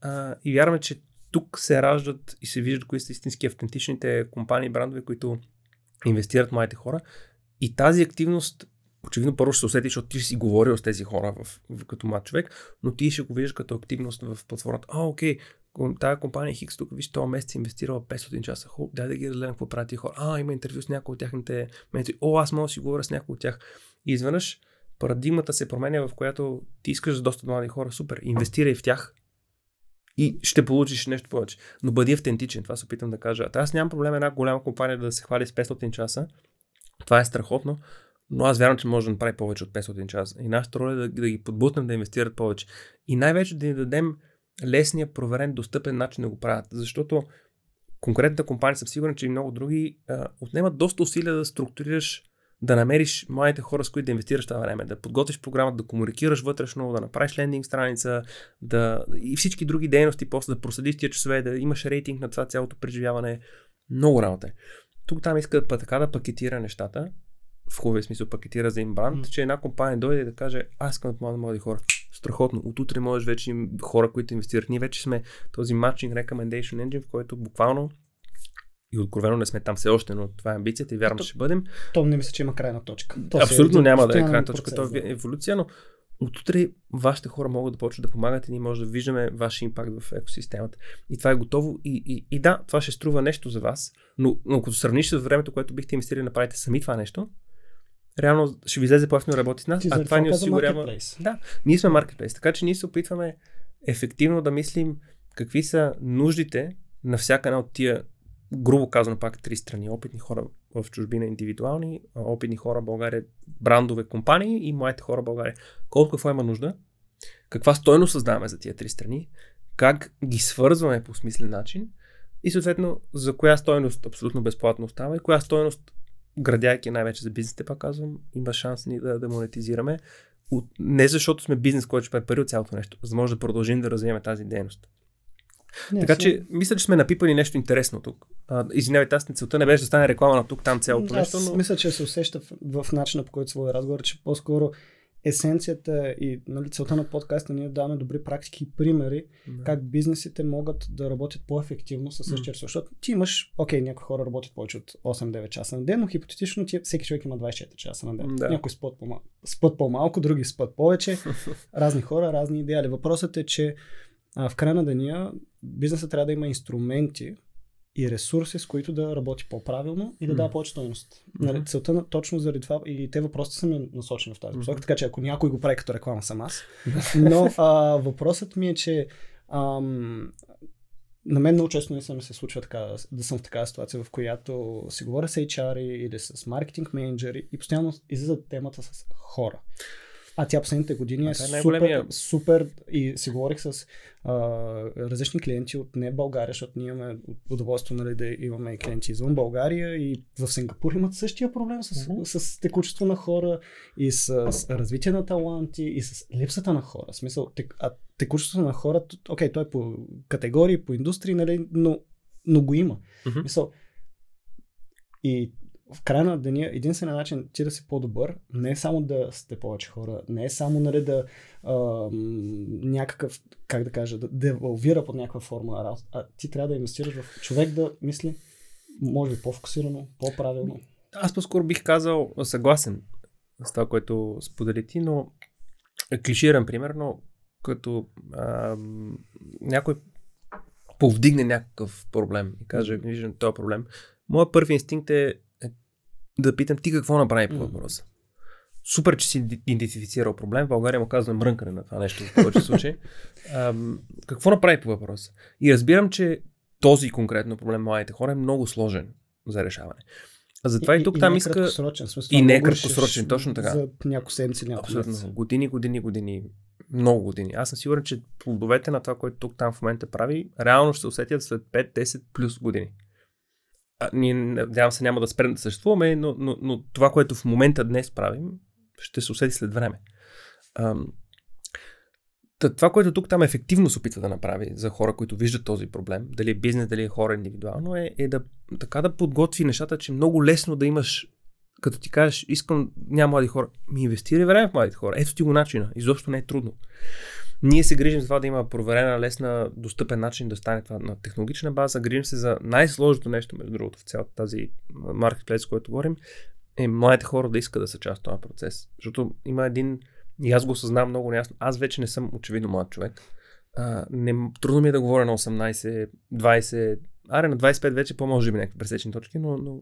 C: А, и вярваме, че тук се раждат и се виждат кои са истински автентичните компании, брандове, които инвестират младите хора. И тази активност очевидно първо ще се усетиш, защото ти си говорил с тези хора в, в, като млад човек, но ти ще го виждаш като активност в платформата. А, окей, тази компания Хикс тук, виж, този месец е инвестирала 500 часа. Хубаво, дай да ги разгледам какво правят тези хора. А, има интервю с някои от тяхните ментори. О, аз мога да си говоря с някои от тях. И изведнъж парадигмата се променя, в която ти искаш за доста млади хора. Супер, инвестирай в тях и ще получиш нещо повече. Но бъди автентичен, това се опитам да кажа. Аз нямам проблем една голяма компания да се хвали с 500 часа. Това е страхотно, но аз вярвам, че може да направи повече от 500 часа. И нашата роля е да, да ги подбутнем да инвестират повече. И най-вече да ни дадем лесния, проверен, достъпен начин да го правят. Защото конкретната компания, съм сигурен, че и много други а, отнемат доста усилия да структурираш, да намериш младите хора, с които да инвестираш това време, да подготвиш програмата, да комуникираш вътрешно, да направиш лендинг страница, да и всички други дейности, после да проследиш тия часове, да имаш рейтинг на това цялото преживяване. Много работа. Е. Тук там иска така да пакетира нещата, в хубавия смисъл пакетира за им бранд, mm. че една компания дойде да каже, аз искам да помогна млади хора. Страхотно. От утре можеш вече им хора, които инвестират. Ние вече сме този matching recommendation engine, в който буквално и откровено не сме там все още, но това е амбицията и вярвам, че ще бъдем.
B: То не мисля, че има крайна точка.
C: То Абсолютно няма да е крайна точка. То е еволюция, но от утре вашите хора могат да почват да помагат и ние може да виждаме вашия импакт в екосистемата. И това е готово. И, и, и да, това ще струва нещо за вас, но, но като сравниш с времето, което бихте инвестирали да направите сами това нещо, реално ще ви излезе по-ефтино работи с нас,
B: Ти
C: а това ни осигурява...
B: Да,
C: ние сме маркетплейс, така че ние се опитваме ефективно да мислим какви са нуждите на всяка една от тия грубо казано пак три страни. Опитни хора в чужбина индивидуални, опитни хора в България, брандове компании и моите хора в България. Колко какво има нужда, каква стойност създаваме за тия три страни, как ги свързваме по смислен начин и съответно за коя стойност абсолютно безплатно остава и коя стойност градяйки най-вече за бизнесите, пак казвам, има шанс ни да, да монетизираме. От, не защото сме бизнес, който ще прави пари от цялото нещо, за да може да продължим да развиваме тази дейност. Не, така че, мисля, че сме напипани нещо интересно тук. извинявайте, аз целта не беше да стане реклама на тук, там цялото
B: аз
C: нещо.
B: Но... Мисля, че се усеща в, в начина по който своя разговор, че по-скоро есенцията и нали, целта на подкаста ние даваме добри практики и примери да. как бизнесите могат да работят по-ефективно със същия ресурс. Защото ти имаш, окей, някои хора работят повече от 8-9 часа на ден, но хипотетично ти, всеки човек има 24 часа на ден. Да. Някои спът, по-мал... спът по-малко, други спът повече. разни хора, разни идеали. Въпросът е, че а, в края на деня бизнесът трябва да има инструменти, и ресурси, с които да работи по-правилно и да mm. дава повече стоеност. Mm-hmm. Нали, целта на, точно заради това и те въпросите са ми насочени в тази посока, mm-hmm. така че ако някой го прави като реклама съм аз. Но а, въпросът ми е, че ам, на мен много често не съм се случва така, да съм в такава ситуация, в която си говоря с HR или с маркетинг менеджери и постоянно излиза темата с хора. А тя последните години е, е супер, супер и си говорих с а, различни клиенти от не България, защото ние имаме удоволствие нали, да имаме клиенти извън България и в Сингапур имат същия проблем с, uh-huh. с текучество на хора и с, с развитие на таланти и с липсата на хора. В смисъл, тек, а текучеството на хора, окей, той е по категории, по индустрии, нали, но, но го има. Uh-huh. Мисъл, и в края на деня единственият начин ти да си по-добър не е само да сте повече хора, не е само нали, да а, някакъв, как да кажа, да девалвира под някаква форма, а ти трябва да инвестираш в човек да мисли, може би по-фокусирано, по-правилно.
C: Аз по-скоро бих казал съгласен с това, което сподели ти, но клиширан примерно, като а, някой повдигне някакъв проблем и каже, виждам този проблем, моят първи инстинкт е да питам ти какво направи по въпроса. Супер, че си идентифицирал проблем. В България му казваме мрънкане на това нещо в повече случаи. Ам, какво направи по въпроса? И разбирам, че този конкретно проблем младите хора е много сложен за решаване. А затова и, и тук
B: и
C: там иска.
B: Смисъл,
C: и не е краткосрочен, точно така.
B: За няколко седмици,
C: няколко Абсолютно. Години, години, години. Много години. Аз съм сигурен, че плодовете на това, което тук там в момента прави, реално ще се усетят след 5-10 плюс години а, ние, надявам се, няма да спрем да съществуваме, но, но, но това, което в момента днес правим, ще се усети след време. Ам, това, което тук там ефективно се опитва да направи за хора, които виждат този проблем, дали е бизнес, дали е хора индивидуално, е, е да така да подготви нещата, че много лесно да имаш, като ти кажеш, искам, няма млади хора, ми инвестирай време в младите хора. Ето ти го начина. Изобщо не е трудно. Ние се грижим за това да има проверена, лесна, достъпен начин да стане това на технологична база. Грижим се за най-сложното нещо, между другото, в цялата тази маркетплейс, който говорим, е младите хора да искат да са част от този процес. Защото има един, и аз го осъзнавам много ясно, аз вече не съм очевидно млад човек. А, не, трудно ми е да говоря на 18, 20, аре на 25 вече по-може би някакви пресечни точки, но, но,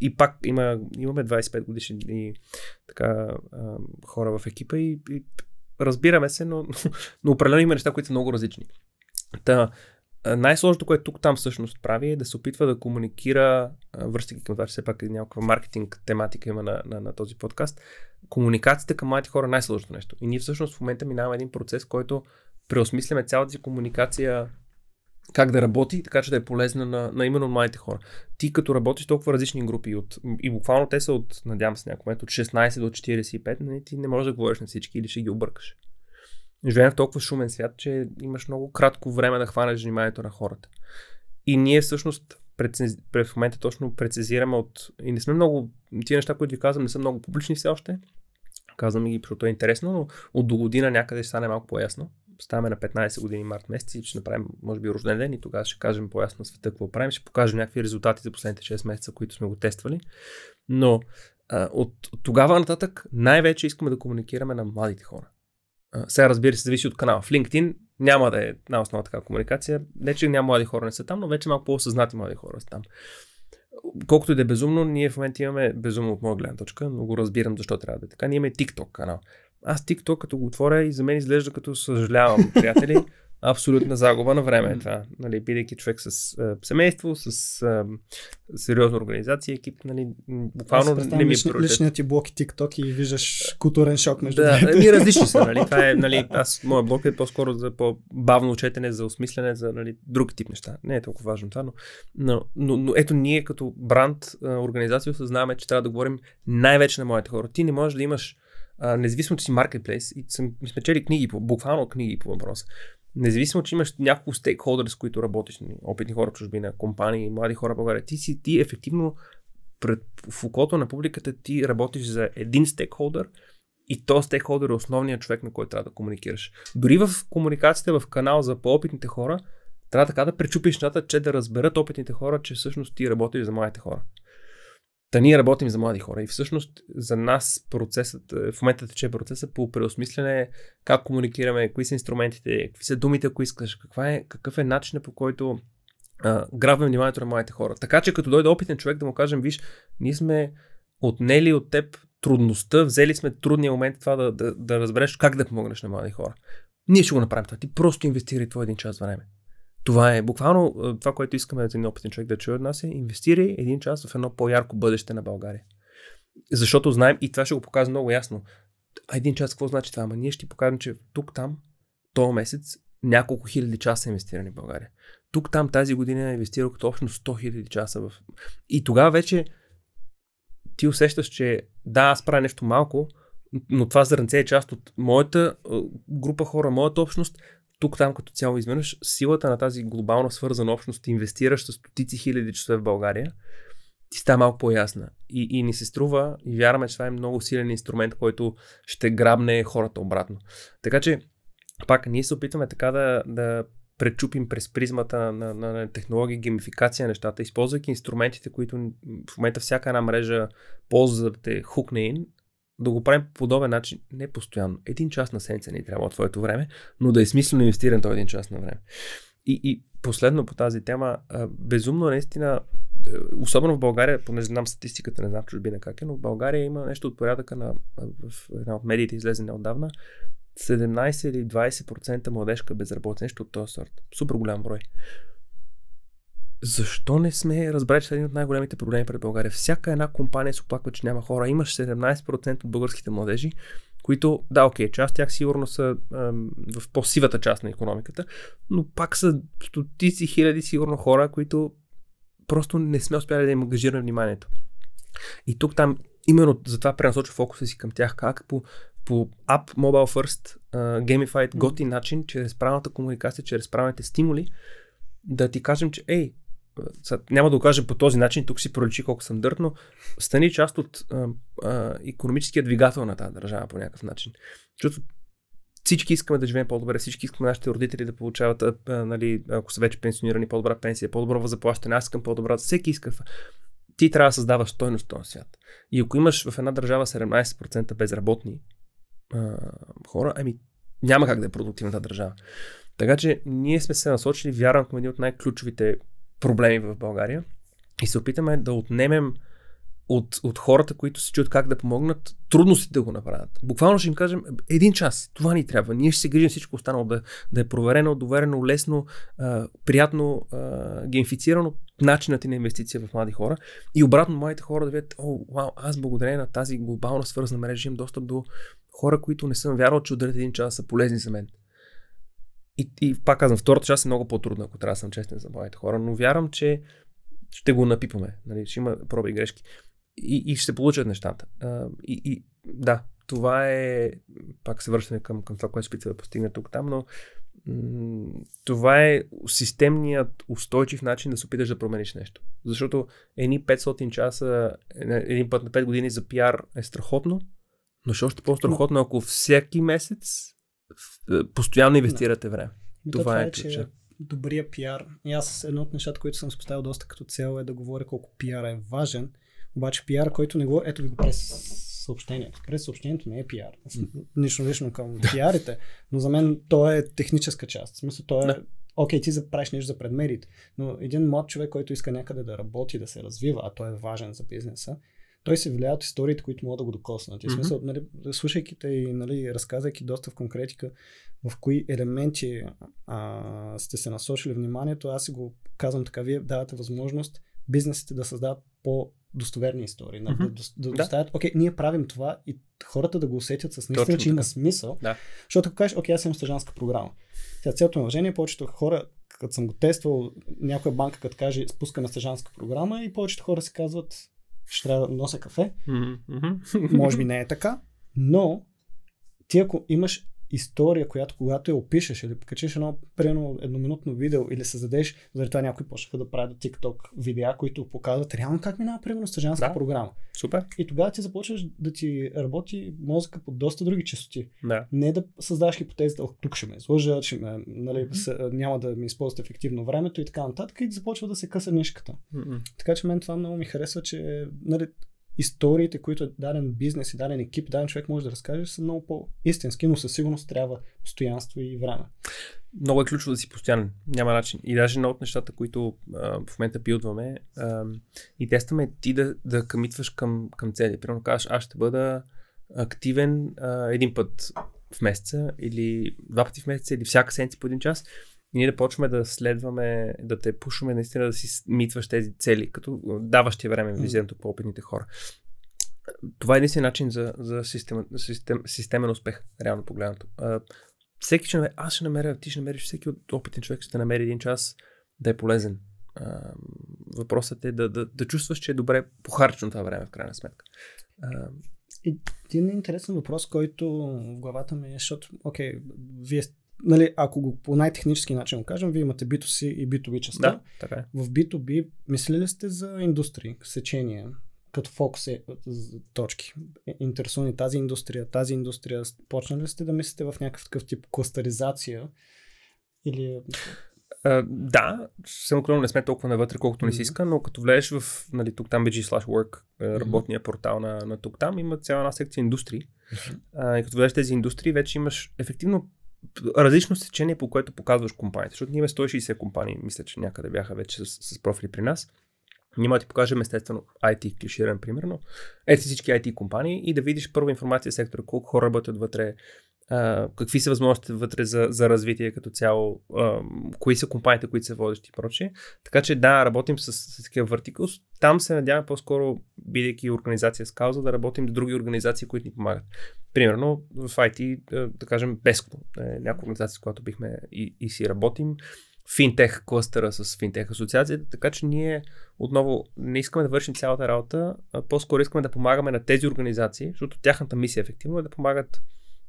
C: и пак има, имаме 25 годишни и, така, хора в екипа и, и разбираме се, но, но определено има неща, които са много различни. Та, най-сложното, което тук там всъщност прави е да се опитва да комуникира, връщайки към това, че все пак е някаква маркетинг тематика има на, на, на този подкаст, комуникацията към младите хора е най-сложното нещо. И ние всъщност в момента минаваме един процес, който преосмисляме цялата си комуникация как да работи, така че да е полезна на, на именно младите хора. Ти като работиш толкова различни групи от, и буквално те са от, надявам се някой момент, от 16 до 45, нали, ти не можеш да говориш на всички или ще ги объркаш. Живеем в толкова шумен свят, че имаш много кратко време да хванеш вниманието на хората. И ние всъщност прецез... в момента точно прецизираме от... И не сме много... Тия неща, които ви казвам, не са много публични все още. Казвам ги, защото е интересно, но от до година някъде ще стане малко по-ясно ставаме на 15 години март месец и ще направим, може би, рожден ден и тогава ще кажем по-ясно на света какво правим. Ще покажем някакви резултати за последните 6 месеца, които сме го тествали. Но а, от, от тогава нататък най-вече искаме да комуникираме на младите хора. А, сега разбира се, зависи от канала. В LinkedIn няма да е на основа така комуникация. Не, че няма млади хора не са там, но вече малко по-осъзнати млади хора са там. Колкото и да е безумно, ние в момента имаме безумно от моя гледна точка, но го разбирам защо трябва да е така. Ние имаме TikTok канал. Аз TikTok като го отворя и за мен изглежда като съжалявам, приятели. абсолютна загуба на време е това. Нали, бидейки човек с а, семейство, с а, сериозна организация, екип, нали, буквално не ми е
B: лични, Личният ти блок и TikTok и виждаш културен шок между
C: да. Ми различни са, нали, това е, нали, аз, моят блок е по-скоро за по-бавно четене, за осмислене, за нали, друг тип неща. Не е толкова важно това, но, но, но, но ето ние като бранд, организация осъзнаваме, че трябва да говорим най-вече на моите хора. Ти не можеш да имаш независимо, че си маркетплейс и съм, сме чели книги, буквално книги по въпроса, независимо, че имаш няколко стейкхолдър, с които работиш, нали, опитни хора в чужбина, компании, млади хора в България, ти си ти ефективно пред, в окото на публиката ти работиш за един стейкхолдър и то стейкхолдър е основният човек, на който трябва да комуникираш. Дори в комуникацията в канал за по-опитните хора, трябва така да пречупиш нещата, че да разберат опитните хора, че всъщност ти работиш за младите хора. Та ние работим за млади хора и всъщност за нас процесът, е, в момента тече процесът по преосмислене как комуникираме, кои са инструментите, какви са думите, ако искаш, каква е, какъв е начинът по който а, грабваме вниманието на младите хора. Така че като дойде опитен човек да му кажем, виж, ние сме отнели от теб трудността, взели сме трудния момент това да, да, да разбереш как да помогнеш на млади хора. Ние ще го направим това. Ти просто инвестирай твой един час време. Това е буквално това, което искаме от един опитен човек да чуе от нас е инвестирай един час в едно по-ярко бъдеще на България. Защото знаем, и това ще го покажа много ясно. А един час какво значи това? Ама ние ще ти покажем, че тук, там, този месец няколко хиляди часа са инвестирани в България. Тук, там, тази година е инвестирал като общо 100 хиляди часа в... И тогава вече ти усещаш, че да, аз правя нещо малко, но това зранце е част от моята група хора, моята общност, тук там като цяло изведнъж силата на тази глобална свързана общност, инвестираща стотици хиляди часове в България, ти става малко по-ясна. И, и ни се струва, и вярваме, че това е много силен инструмент, който ще грабне хората обратно. Така че, пак, ние се опитваме така да, да пречупим през призмата на, на, на, на технология, геймификация нещата, използвайки инструментите, които в момента всяка една мрежа ползва да те хукне ин, да го правим по подобен начин, не постоянно. Един час на седмица ни трябва от твоето време, но да е смислено инвестиран този един час на време. И, и последно по тази тема, безумно наистина, е, особено в България, понеже знам статистиката, не знам чужбина как е, но в България има нещо от порядъка на, в една от медиите излезе неотдавна, 17 или 20% младежка безработица, нещо от този сорт. Супер голям брой защо не сме разбрали, че е един от най-големите проблеми пред България? Всяка една компания се оплаква, че няма хора. Имаш 17% от българските младежи, които, да, окей, част тях сигурно са ем, в по-сивата част на економиката, но пак са стотици хиляди сигурно хора, които просто не сме успяли да им ангажираме вниманието. И тук там именно затова пренасочва фокуса си към тях, как по, по App Mobile First, uh, Gamified, готин начин, чрез правилната комуникация, чрез правилните стимули, да ти кажем, че ей, са, няма да го кажа по този начин, тук си проличи колко съм дърт, но стани част от а, а, економическия двигател на тази държава по някакъв начин. Защото всички искаме да живеем по-добре, всички искаме нашите родители да получават, а, а, нали, ако са вече пенсионирани, по-добра пенсия, по-добро заплащане, аз искам по-добра, всеки иска. Ти трябва да създаваш стойност в този свят. И ако имаш в една държава 17% безработни а, хора, ами няма как да е продуктивната държава. Така че ние сме се насочили, вярвам, към един от най-ключовите проблеми в България и се опитаме да отнемем от, от хората, които се чуят как да помогнат, трудностите да го направят. Буквално ще им кажем един час. Това ни трябва. Ние ще се грижим всичко останало да, да е проверено, доверено, лесно, а, приятно, а, геймфицирано начинът и на инвестиция в млади хора. И обратно младите хора да видят, о, вау, аз благодарение на тази глобална свързана мрежа имам достъп до хора, които не съм вярвал, че отделят един час са полезни за мен. И, и пак казвам, втората част е много по-трудна, ако трябва да съм честен за младите хора, но вярвам, че ще го напипаме. Нали? Ще има проби и грешки. И, и ще се получат нещата. А, и, и да, това е, пак се връщаме към, към това, което спица да постигне тук там, но м- това е системният устойчив начин да се опиташ да промениш нещо. Защото едни 500 часа, един път на 5 години за пиар е страхотно, но ще е още по-страхотно, ако всеки месец е, постоянно инвестирате време.
B: Това, това е, че ключа. добрия пиар. И аз едно от нещата, които съм поставил доста като цел е да говоря колко пиар е важен. Обаче пиар, който не го... Ето ви го през съобщението. През съобщението не е пиар. Нищо лично към пиарите, но за мен то е техническа част. В смисъл, то е... Да. Окей, ти заправиш нещо за предмерите, но един млад човек, който иска някъде да работи, да се развива, а той е важен за бизнеса, той се влияе от историите, които могат да го докоснат. И смисъл, нали, слушайки те и нали, разказвайки доста в конкретика в кои елементи а, сте се насочили вниманието, аз си го казвам така, вие давате възможност бизнесите да създават по-достоверни истории, нали,
C: Мгм.
B: да, да, да,
C: Да.
B: доставят, окей, ние правим това и хората да го усетят с наистина,
C: Точно
B: че има
C: така.
B: смисъл.
C: Да.
B: Защото ако кажеш, окей, аз имам стъжанска програма. Сега цялото уважение, повечето хора, като съм го тествал, някоя банка, като каже, спускаме стъжанска програма и повечето хора си казват, ще трябва да нося кафе. Може би не е така, но ти ако имаш история, която когато я опишеш или покачиш едно примерно едноминутно видео или създадеш, заради това някои почнаха да правят TikTok видеа, които показват реално как минава примерно стъжанска
C: Да.
B: програма.
C: Супер.
B: И тогава ти започваш да ти работи мозъка по доста други частоти.
C: Да.
B: Не да създаваш хипотезата, «Ох, тук ще ме излъжат, ще ме, нали, с, няма да ми използват ефективно времето и така нататък и започва да се къса нишката.
C: Мгм.
B: Така че мен това много ми харесва, че нали, историите, които даден бизнес и даден екип, даден човек може да разкаже, са много по-истински, но със сигурност трябва постоянство и време.
C: много е ключово да си постоянен. Няма начин. И даже едно от нещата, които а, в момента билдваме а, и тестваме ти да, да камитваш към, към цели. Примерно кажеш, аз ще бъда активен а, един път в месеца или два пъти в месеца или всяка седмица по един час. И ние да почваме да следваме, да те пушваме наистина да си митваш тези цели, като даваш ти време визирането по опитните хора. Това е единствен начин за, за систем, систем, системен успех, реално погледнато. А, всеки ще намери, аз ще намеря, ти ще намериш, всеки от опитен човек ще намери един час да е полезен. А, въпросът е да, да, да чувстваш, че е добре похарчено това време, в крайна сметка. А,
B: Един интересен въпрос, който в главата ми е, защото, окей, вие, нали, ако го по най-технически начин го кажем, вие имате B2C и B2B частта.
C: да, така е.
B: В B2B мислили ли сте за индустрии, сечение, като фокус е з- точки? Е, Интересува ни тази индустрия, тази индустрия. Почнали ли сте да мислите в някакъв такъв тип кластеризация? Или...
C: А, да, съвсем откровено не сме толкова навътре, колкото ни се
B: Мгм.
C: иска, но като влезеш в нали, туктам BG slash work, работния портал на, на туктам, има цяла една секция индустрии. А, и като влезеш тези индустрии, вече имаш ефективно различно сечение, по което показваш компаниите. Защото ние имаме 160 компании, мисля, че някъде бяха вече с, с профили при нас. Няма да ти покажем естествено IT, клиширан примерно. Ето всички IT компании и да видиш първа информация в сектора, колко хора работят вътре, какви са възможностите вътре за, за развитие като цяло, кои са компаниите, които са водещи и прочее. Така че да, работим с, с такива verticals. Там се надяваме по-скоро, бидейки организация с кауза, да работим с други организации, които ни помагат. Примерно в IT, а, да кажем, Беско, е някаква организация, с която бихме и, и си работим. Финтех клъстъра с Финтех асоциацията, така че ние отново не искаме да вършим цялата работа, а по-скоро искаме да помагаме на тези организации, защото тяхната мисия ефективно е да помагат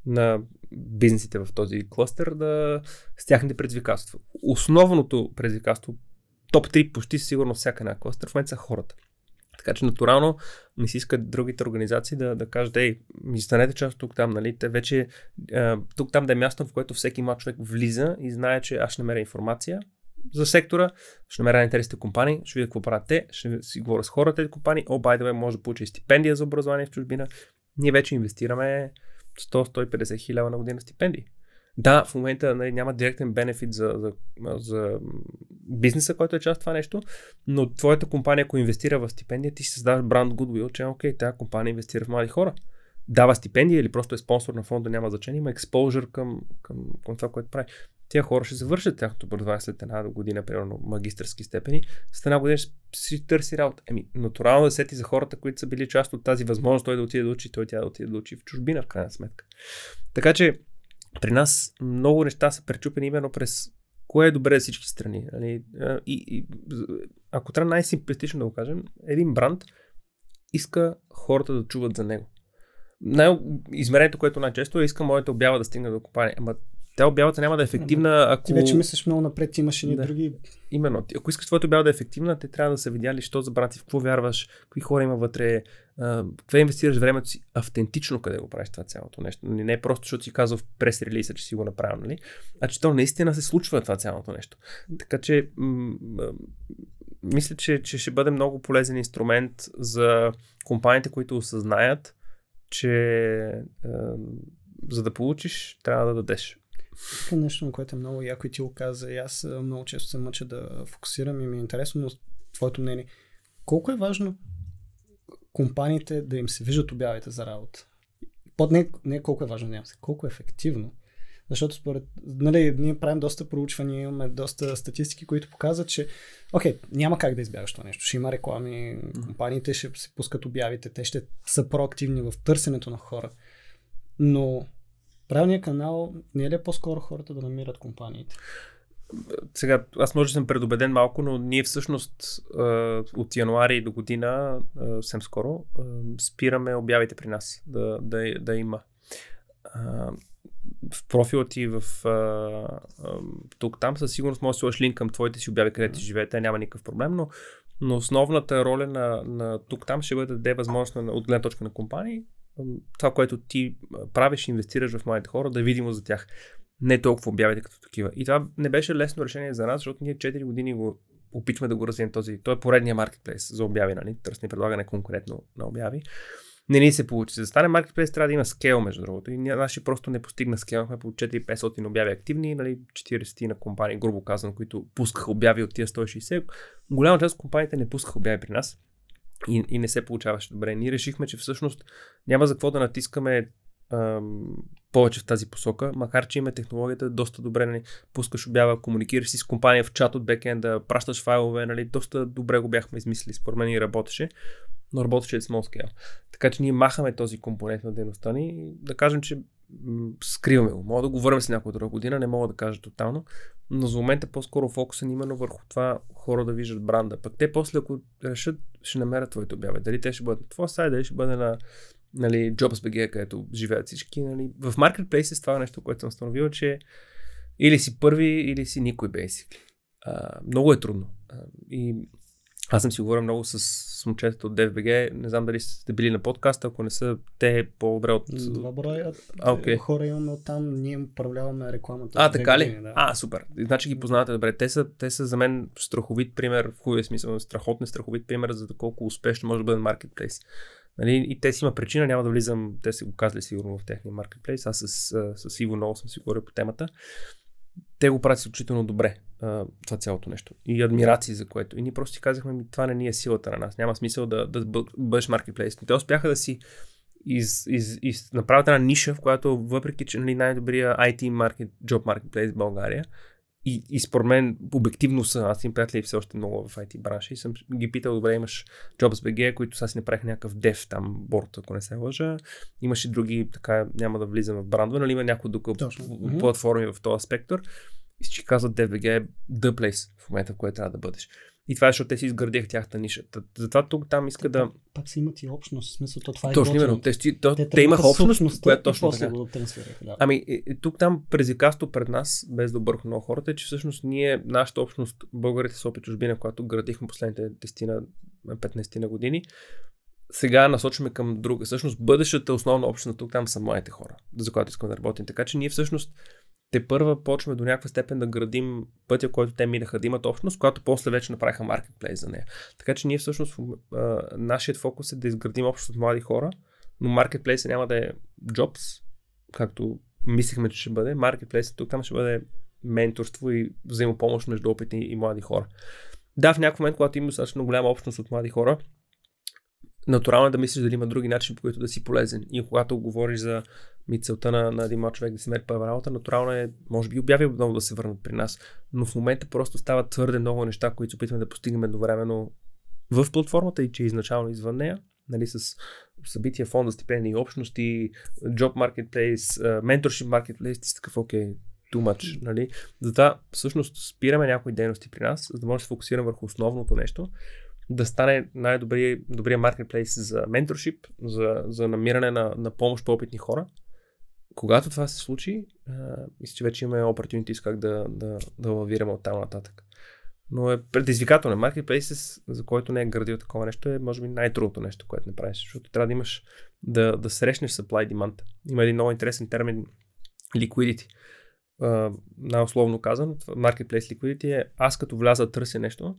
C: на бизнесите в този клъстър да с тяхните предизвикателства. Основното предизвикателство, топ 3 почти сигурно всяка една клъстър, в момента са хората. Така че натурално ми се искат другите организации да, да кажат, ей, ми станете част тук там, нали? Те вече тук там да е място, в което всеки млад човек влиза и знае, че аз ще намеря информация за сектора, ще намеря интересните компании, ще видя какво правят те, ще си говоря с хората тези компании, о, by the way, може да получи стипендия за образование в чужбина. Ние вече инвестираме 100-150 хиляди на година стипендии. Да, в момента нали, няма директен бенефит за, за, за бизнеса, който е част от това нещо, но твоята компания, ако инвестира в стипендия, ти си създаваш бранд Goodwill, че окей, тази компания инвестира в млади хора. Дава стипендия или просто е спонсор на фонда, няма значение, има експожър към, към, към това, което прави. Тя хора ще завършат тяхното образование след една година, примерно магистърски степени, след една година ще си търси работа. Еми, натурално да сети за хората, които са били част от тази възможност той да отиде да учи, той тя да отиде да учи в чужбина, в крайна сметка. Така че при нас много неща са пречупени именно през кое е добре за всички страни. Нали? И, и, ако трябва най-симплистично да го кажем, един бранд иска хората да чуват за него. Най- измерението, което най-често е, иска моята обява да стигне до компания. Ама тя обявата няма да е ефективна, ако...
B: Ти вече мислиш много напред, имаш и
C: Да.
B: други...
C: Именно. Ако искаш твоята обява да е ефективна, те трябва да са видяли, що за брати, в какво вярваш, какви хора има вътре, къде инвестираш времето си, автентично къде го правиш това цялото нещо. Не е просто, защото си казал в прес-релиза, че си го направил, нали? а че то наистина се случва това цялото нещо. Така че, м- м- мисля, че, че ще бъде много полезен инструмент за компаниите, които осъзнаят, че за да получиш, трябва да дадеш.
B: Тук е нещо, на което е много яко и ти го каза. И аз а, много често се мъча да фокусирам и ми е интересно, но твоето мнение. Колко е важно компаниите да им се виждат обявите за работа. Под не, не колко е важно, няма се, колко е ефективно. Защото според, нали, ние правим доста проучвания, имаме доста статистики, които показват, че окей, няма как да избягаш това нещо. Ще има реклами, компаниите ще се пускат обявите, те ще са проактивни в търсенето на хора. Но правилният канал не е ли по-скоро хората да намират компаниите?
C: сега, аз може да съм предубеден малко, но ние всъщност от януари до година, съвсем скоро, спираме обявите при нас да, да, да има. В профила ти в тук там със сигурност може да сложиш линк към твоите си обяви, където живеете, няма никакъв проблем, но, но основната роля на, на тук там ще бъде да даде възможност от гледна точка на компании това, което ти правиш, инвестираш в младите хора, да е видимо за тях не толкова обявите като такива. И това не беше лесно решение за нас, защото ние 4 години го опитваме да го развием този. Той е поредния маркетплейс за обяви, нали? Търсене предлагане конкретно на обяви. Не ни се получи. За да стане маркетплейс трябва да има скел, между другото. И наши просто не постигна скел. по 4-500 обяви активни, нали, 40 на компании, грубо казано, които пускаха обяви от тия 160. Голяма част от компаниите не пускаха обяви при нас. И, и не се получаваше добре. Ние решихме, че всъщност няма за какво да натискаме ам, повече в тази посока, макар че има технологията доста добре, нали, пускаш обява, комуникираш си с компания в чат от бекенда, пращаш файлове, нали, доста добре го бяхме измислили, според мен и работеше, но работеше с small scale. Така че ние махаме този компонент на дейността ни да кажем, че скриваме го. Мога да го върнем с някоя друга година, не мога да кажа тотално, но за момента по-скоро фокуса е именно върху това хора да виждат бранда. Пък те после, ако решат, ще намерят твоите обяви. Дали те ще бъдат на твоя сайт, дали ще бъде на нали, JobsBG, където живеят всички. Нали. В Marketplace това е нещо, което съм установил, че или си първи, или си никой, basically. А, много е трудно. А, и аз съм си говорил много с, с момчетата от DFBG. Не знам дали сте били на подкаста, ако не са те по-добре от...
B: Два броя
C: а, okay.
B: хора имаме от там, ние управляваме рекламата.
C: А, така ли? Да. А, супер. Значи ги познавате добре. Те са, те са за мен страховит пример, в хубавия смисъл, страхотен страховит пример за колко успешно може да бъде маркетплейс. Нали, и те си има причина, няма да влизам, те са го казали сигурно в техния маркетплейс, аз с, с Иво много съм си говорил по темата. Те го правят изключително добре, това цялото нещо. И адмирации за което. И ние просто си казахме, ми, това не ни е силата на нас. Няма смисъл да, да бъдеш маркетплейс. Те успяха да си из, из, из, направят една ниша, в която въпреки, че нали, най-добрия IT маркет, job marketplace в България, и, и според мен обективно са, аз им приятели все още много в IT бранша и съм ги питал, добре, имаш JobsBG, които сега си направих някакъв дев там, борт, ако не се лъжа. Имаш и други, така няма да влизам в брандове, нали има някои други платформи в този спектър. И всички казват DBG е the place в момента, в който трябва да бъдеш. И това е, защото те си изградих тяхната ниша. Затова тук там иска да.
B: Пак си имат и общност, в смисъл, то това е.
C: Точно именно. Те, то, те, те имаха общност, която точно
B: така. Го да.
C: Ами, тук там предизвикателство пред нас, без да бърха много хората, е, че всъщност ние, нашата общност, българите с опит чужбина, която градихме последните 10-15 на години, сега насочваме към друга. Всъщност, бъдещата основна общност тук там са моите хора, за която искам да работим. Така че ние всъщност те първа почваме до някаква степен да градим пътя, който те минаха да имат общност, която после вече направиха маркетплейс за нея. Така че ние всъщност нашият фокус е да изградим общност от млади хора, но маркетплейсът няма да е jobs, както мислихме, че ще бъде. Маркетплейсът тук там ще бъде менторство и взаимопомощ между опитни и млади хора. Да, в някакъв момент, когато има достатъчно голяма общност от млади хора, натурално е да мислиш дали има други начини, по които да си полезен. И когато говориш за ми целта на, на един млад човек да си мери първа работа, натурално е, може би обяви отново да се върнат при нас, но в момента просто стават твърде много неща, които се опитваме да постигнем едновременно в платформата и че изначално извън нея, нали, с събития, фонда, стипендии, общности, job marketplace, mentorship marketplace, ти си такъв, окей, too much, нали? Затова всъщност спираме някои дейности при нас, за да може да се фокусираме върху основното нещо, да стане най-добрия добрия маркетплейс за менторшип, за, за намиране на, на помощ по опитни хора, когато това се случи, а, мисля, че вече имаме opportunities как да, да, да лавираме от там нататък. Но е предизвикателно. Marketplaces, за който не е градил такова нещо, е може би най-трудното нещо, което не правиш. Защото трябва да имаш да, да срещнеш supply demand. Има един много интересен термин liquidity. Uh, най-условно казано, Marketplace liquidity е аз като вляза да търся нещо,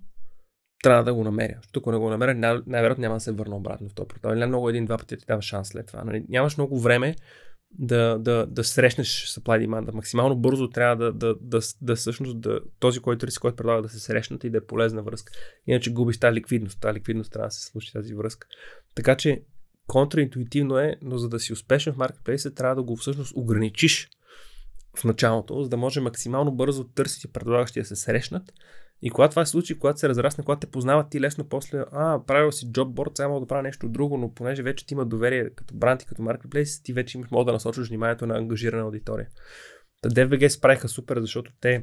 C: трябва да го намеря. Ако не го намеря, най- най-вероятно няма да се върна обратно в този портал. Или много един-два пъти ти дава шанс след това. Нали? Нямаш много време да, да, да срещнеш supply demand. Максимално бързо трябва да, да, да, да всъщност да, този, който риси, който предлага да се срещнат и да е полезна връзка. Иначе губиш тази ликвидност. Тази ликвидност трябва да се случи тази връзка. Така че контраинтуитивно е, но за да си успешен в маркетплейса, трябва да го всъщност ограничиш в началото, за да може максимално бързо търсите предлагащия да се срещнат. И когато това се случи, когато се разрасне, когато те познават ти лесно после, а, правил си джобборд, сега мога да правя нещо друго, но понеже вече ти има доверие като бранд и като маркетплейс, ти вече имаш мога да насочиш вниманието на ангажирана аудитория. Та DVG справиха супер, защото те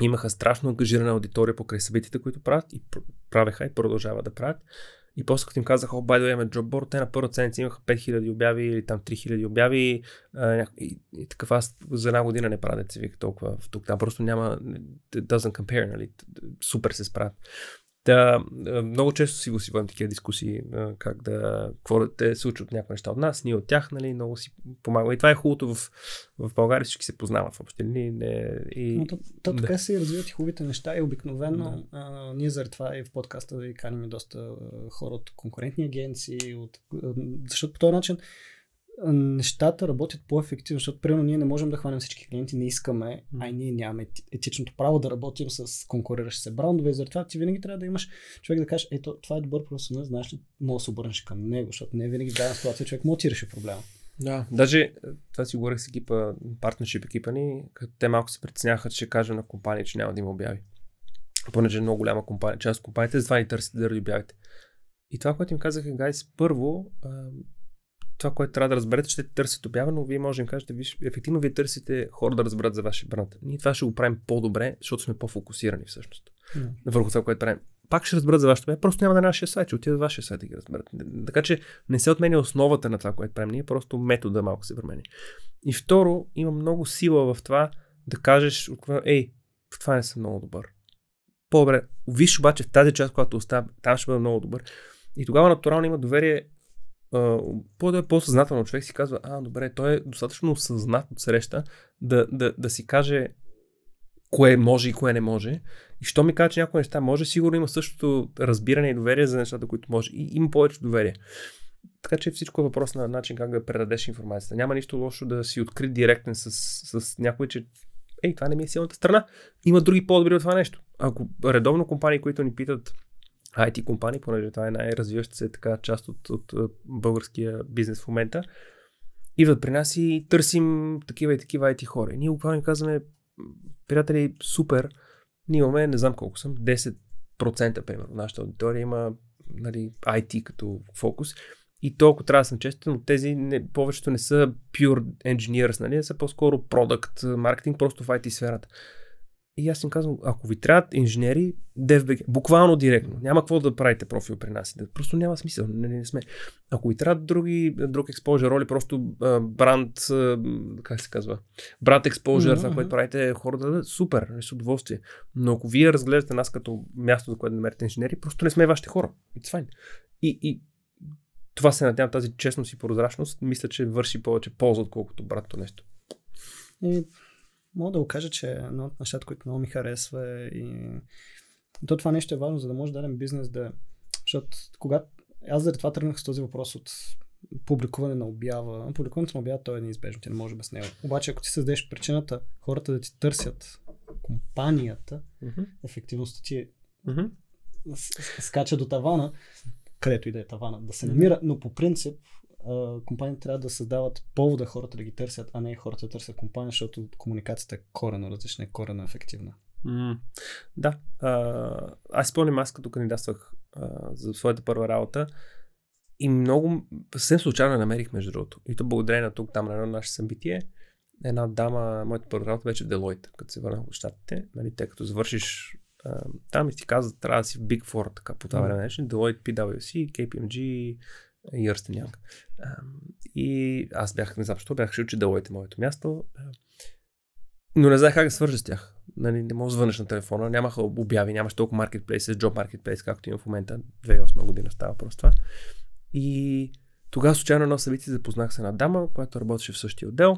C: имаха страшно ангажирана аудитория покрай събитията, които правят и правеха и продължават да правят. И после като им казаха, о, байдо имаме джобборд, те на първа седмица имаха 5000 обяви или там 3000 обяви. А, и, и такъв аз за една година не правя деца вика толкова в тук. Там просто няма, doesn't compare, нали? Супер се справят. Да, много често си го си водим такива дискусии, как да, какво да те учат някои неща от нас, ние от тях, нали, много си помага. И това е хубавото в, в България, всички се познават в общи линии. Не, и...
B: Но то, то така да. се развиват и хубавите неща и обикновено да. а, ние заради това и в подкаста да каним доста хора от конкурентни агенции, от, защото по този начин нещата работят по-ефективно, защото примерно ние не можем да хванем всички клиенти, не искаме, а и ние нямаме етичното право да работим с конкуриращи се брандове и затова ти винаги трябва да имаш човек да кажеш, ето това е добър професионалист, знаеш ли, мога да се обърнеш към него, защото не винаги в дадена ситуация човек може да реши проблема.
C: Да, даже е, това си говорих с екипа, партнершип екипа ни, като те малко се притесняха, че ще кажа на компания, че няма да има обяви. Понеже е много голяма компания, част от компаниите затова ни търсите да обявите. И това, което им казах е, гайс, първо, това, което трябва да разберете, ще търсите обява, но вие може да кажете, виж, ефективно вие търсите хора да разберат за вашия бранд. Ние това ще го правим по-добре, защото сме по-фокусирани всъщност. Mm. Върху това, което правим. Пак ще разберат за вашето обява, просто няма на нашия сайт, ще отидат в вашия сайт да ги разберат. Така че не се отменя основата на това, което правим ние, просто метода малко се промени. И второ, има много сила в това да кажеш, ей, в това не съм много добър. По-добре. Виж обаче в тази част, която остава, там ще бъда много добър. И тогава натурално има доверие по-да е по-съзнателно човек си казва, а, добре, той е достатъчно съзнат от среща да, да, да си каже кое може и кое не може. И що ми каже, че някои неща може, сигурно има същото разбиране и доверие за нещата, които може. И има повече доверие. Така че всичко е въпрос на начин как да предадеш информацията. Няма нищо лошо да си открит директен с, с някой, че ей, това не ми е силната страна. Има други по-добри от това нещо. Ако редовно компании, които ни питат IT компании, понеже това е най-развиваща се така част от, от, от българския бизнес в момента, идват при нас и търсим такива и такива IT хора. И ние буквално казваме, приятели, супер, ние имаме, не знам колко съм, 10% примерно. Нашата аудитория има нали, IT като фокус. И толкова трябва да съм честен, но тези не, повечето не са pure engineers, нали, са по-скоро product, маркетинг, просто в IT сферата. И аз им казвам, ако ви трябват инженери, DFBG, буквално директно, няма какво да правите профил при нас. Просто няма смисъл, не, не, не сме. Ако ви трябват други, друг експожер роли, просто а, бранд, а, как се казва, брат експожер, mm-hmm. това, което правите, хората, да, супер, не с удоволствие. Но ако вие разглеждате нас като място, за което да намерите инженери, просто не сме вашите хора. It's fine. И, и това се надявам, тази честност и прозрачност, мисля, че върши повече полза, отколкото братто нещо.
B: Мога да го кажа, че едно от нещата, които много ми харесва и то това нещо е важно, за да може даден бизнес да... Защото когато... Аз заради това тръгнах с този въпрос от публикуване на обява. Публикуването на обява то е неизбежно, ти не може без него. Обаче ако ти създадеш причината хората да ти търсят компанията, mm-hmm. ефективността ти mm-hmm. скача до тавана, където и да е тавана, да се намира, но по принцип компаниите трябва да създават повода хората да ги търсят, а не хората да търсят компания, защото комуникацията е корено различна и корено ефективна.
C: Mm, да. А, аз спомням аз като кандидатствах а, за своята първа работа и много съвсем случайно намерих между другото. И то благодарение на тук там на едно наше събитие. Една дама, моята първа работа беше Deloitte, като се върнах в щатите. Нали, те като завършиш а, там и ти казват, трябва да си в Big Four, така по това време. Mm. Deloitte, PwC, KPMG, Ernst Young. И аз бях, не знам защо, бях решил, че Deloitte е моето място. Но не знаех как да свържа с тях. Нали, не мога да звънеш на телефона, нямаха обяви, нямаше толкова marketplace, job marketplace, както има в момента. 2008 година става просто това. И тогава случайно едно събитие запознах се на дама, която работеше в същия отдел.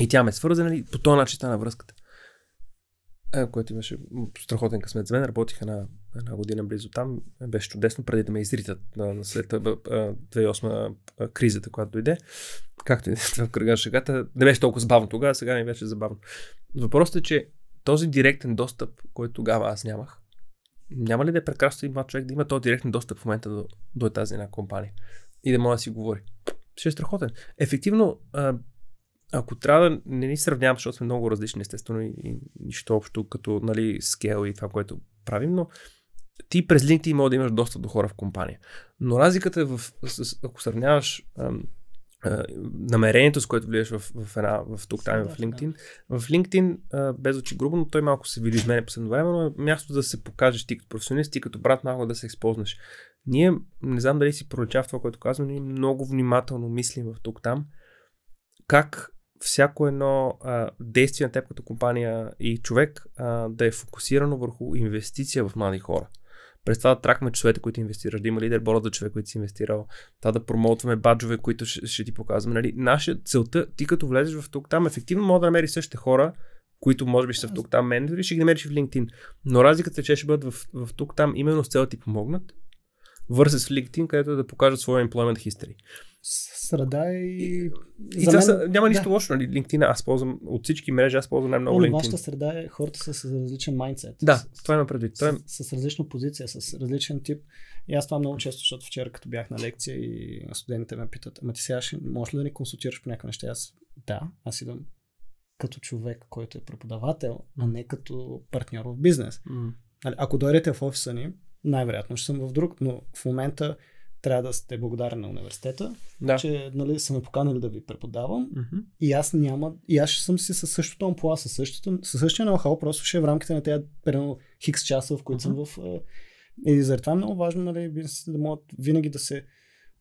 C: И тя ме свърза, нали, по този начин стана връзката. Което имаше страхотен късмет за мен. Работих една, една година близо там. Беше чудесно, преди да ме изритат на, след 2008 кризата, която дойде. Както и в кръга на шегата. Не беше толкова забавно тогава, сега не беше забавно. Въпросът е, че този директен достъп, който тогава аз нямах, няма ли да е прекрасно и човек да има този директен достъп в момента до, до тази една компания? и да може да си говори. Ще е страхотен. Ефективно, ако трябва да не ни сравнявам, защото сме много различни, естествено, и, и нищо общо като нали, скел и това, което правим, но ти през LinkedIn може да имаш доста до хора в компания. Но разликата е в, с, ако сравняваш ам, а, намерението, с което влияш в, в, една, в тук там в LinkedIn. В LinkedIn, а, без очи грубо, но той малко се види изменя последно време, но е място да се покажеш ти като професионалист, ти като брат малко да се използваш. Ние, не знам дали си пролича в това, което казвам, ние много внимателно мислим в тук там как всяко едно а, действие на теб като компания и човек а, да е фокусирано върху инвестиция в млади хора. През това да тракваме часовете, които инвестираш, да има лидерборд за човек, който си инвестирал, това да промоутваме баджове, които ще, ще ти показваме. Нали? Наша целта, ти като влезеш в тук там, ефективно може да намериш същите хора, които може би са в тук там менеджери, ще ги намериш в LinkedIn. Но разликата е, че ще бъдат в, в тук там именно с цел да ти помогнат, върсес в LinkedIn, където да покажат своя employment history.
B: Среда и...
C: И това са, няма нищо да. лошо, нали? LinkedIn аз ползвам от всички мрежи, аз ползвам най-много LinkedIn.
B: Вашата среда е хората с различен майндсет.
C: Да,
B: с,
C: това има предвид.
B: С, с, с различна позиция, с различен тип. И аз това много често, защото вчера като бях на лекция и студентите ме питат, ама ти сега ще, можеш ли да ни консултираш по някакви неща? Аз да, аз идвам като човек, който е преподавател, а не като партньор в бизнес. Mm. Ако дойдете в офиса ни, най-вероятно ще съм в друг, но в момента трябва да сте благодарен на университета, да. че нали, са ме поканали да ви преподавам mm-hmm. и аз няма, и аз съм си със същото ампула, със, същото, със същия ноу-хау, просто ще е в рамките на тези примерно хикс часа, в които mm-hmm. съм в... И заради това е много важно нали, бизнесите да могат винаги да се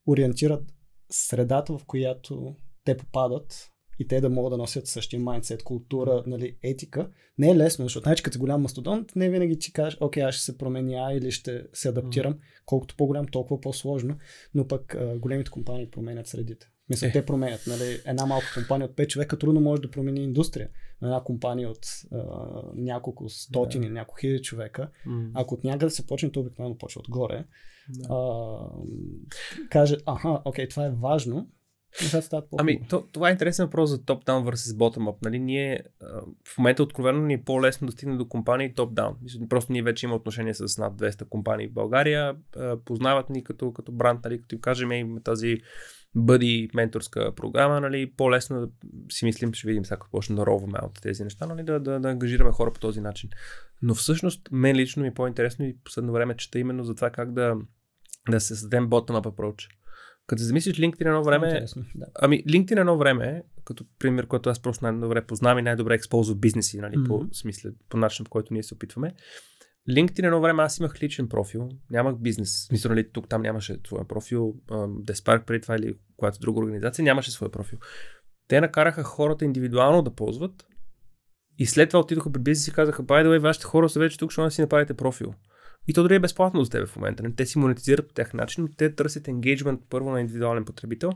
B: ориентират средата, в която те попадат, и те да могат да носят същия майндсет, култура, нали, етика. Не е лесно, защото значи като голям мастодонт, не винаги ти кажеш, окей, аз ще се променя или ще се адаптирам. Колкото по-голям, толкова по-сложно. Но пък а, големите компании променят средите. Мисля, е. те променят. Нали, една малка компания от 5 човека трудно може да промени индустрия. Но една компания от а, няколко стотини, да. няколко хиляди човека, mm. ако от някъде се почне, то обикновено почва отгоре. Да. А, каже, аха, окей, това е важно,
C: Ами, то, това е интересен въпрос за топ-даун versus bottom-up. Нали, ние, в момента откровено ни е по-лесно да стигне до компании топ-даун. Просто ние вече имаме отношение с над 200 компании в България. Познават ни като, като бранд, нали, като им кажем им тази бъди менторска програма, нали, по-лесно да си мислим, ще видим сега почне да роваме от тези неща, нали, да, да, да ангажираме хора по този начин. Но всъщност, мен лично ми е по-интересно и последно време чета именно за това как да, да се създадем bottom-up approach. Като замислиш LinkedIn едно време, да. ами LinkedIn едно време, като пример, който аз просто най-добре познавам и най-добре използвам бизнеси, нали, mm-hmm. по смисъл, по начин, по който ние се опитваме. LinkedIn едно време аз имах личен профил, нямах бизнес. Мисля, нали, тук там нямаше твоя профил, Despark преди това или която друга организация нямаше свой профил. Те накараха хората индивидуално да ползват и след това отидоха при бизнес и казаха, by the way, вашите хора са вече тук, ще да си направите профил. И то дори е безплатно за теб в момента. Не? Те си монетизират по тях начин, но те търсят енгейджмент първо на индивидуален потребител,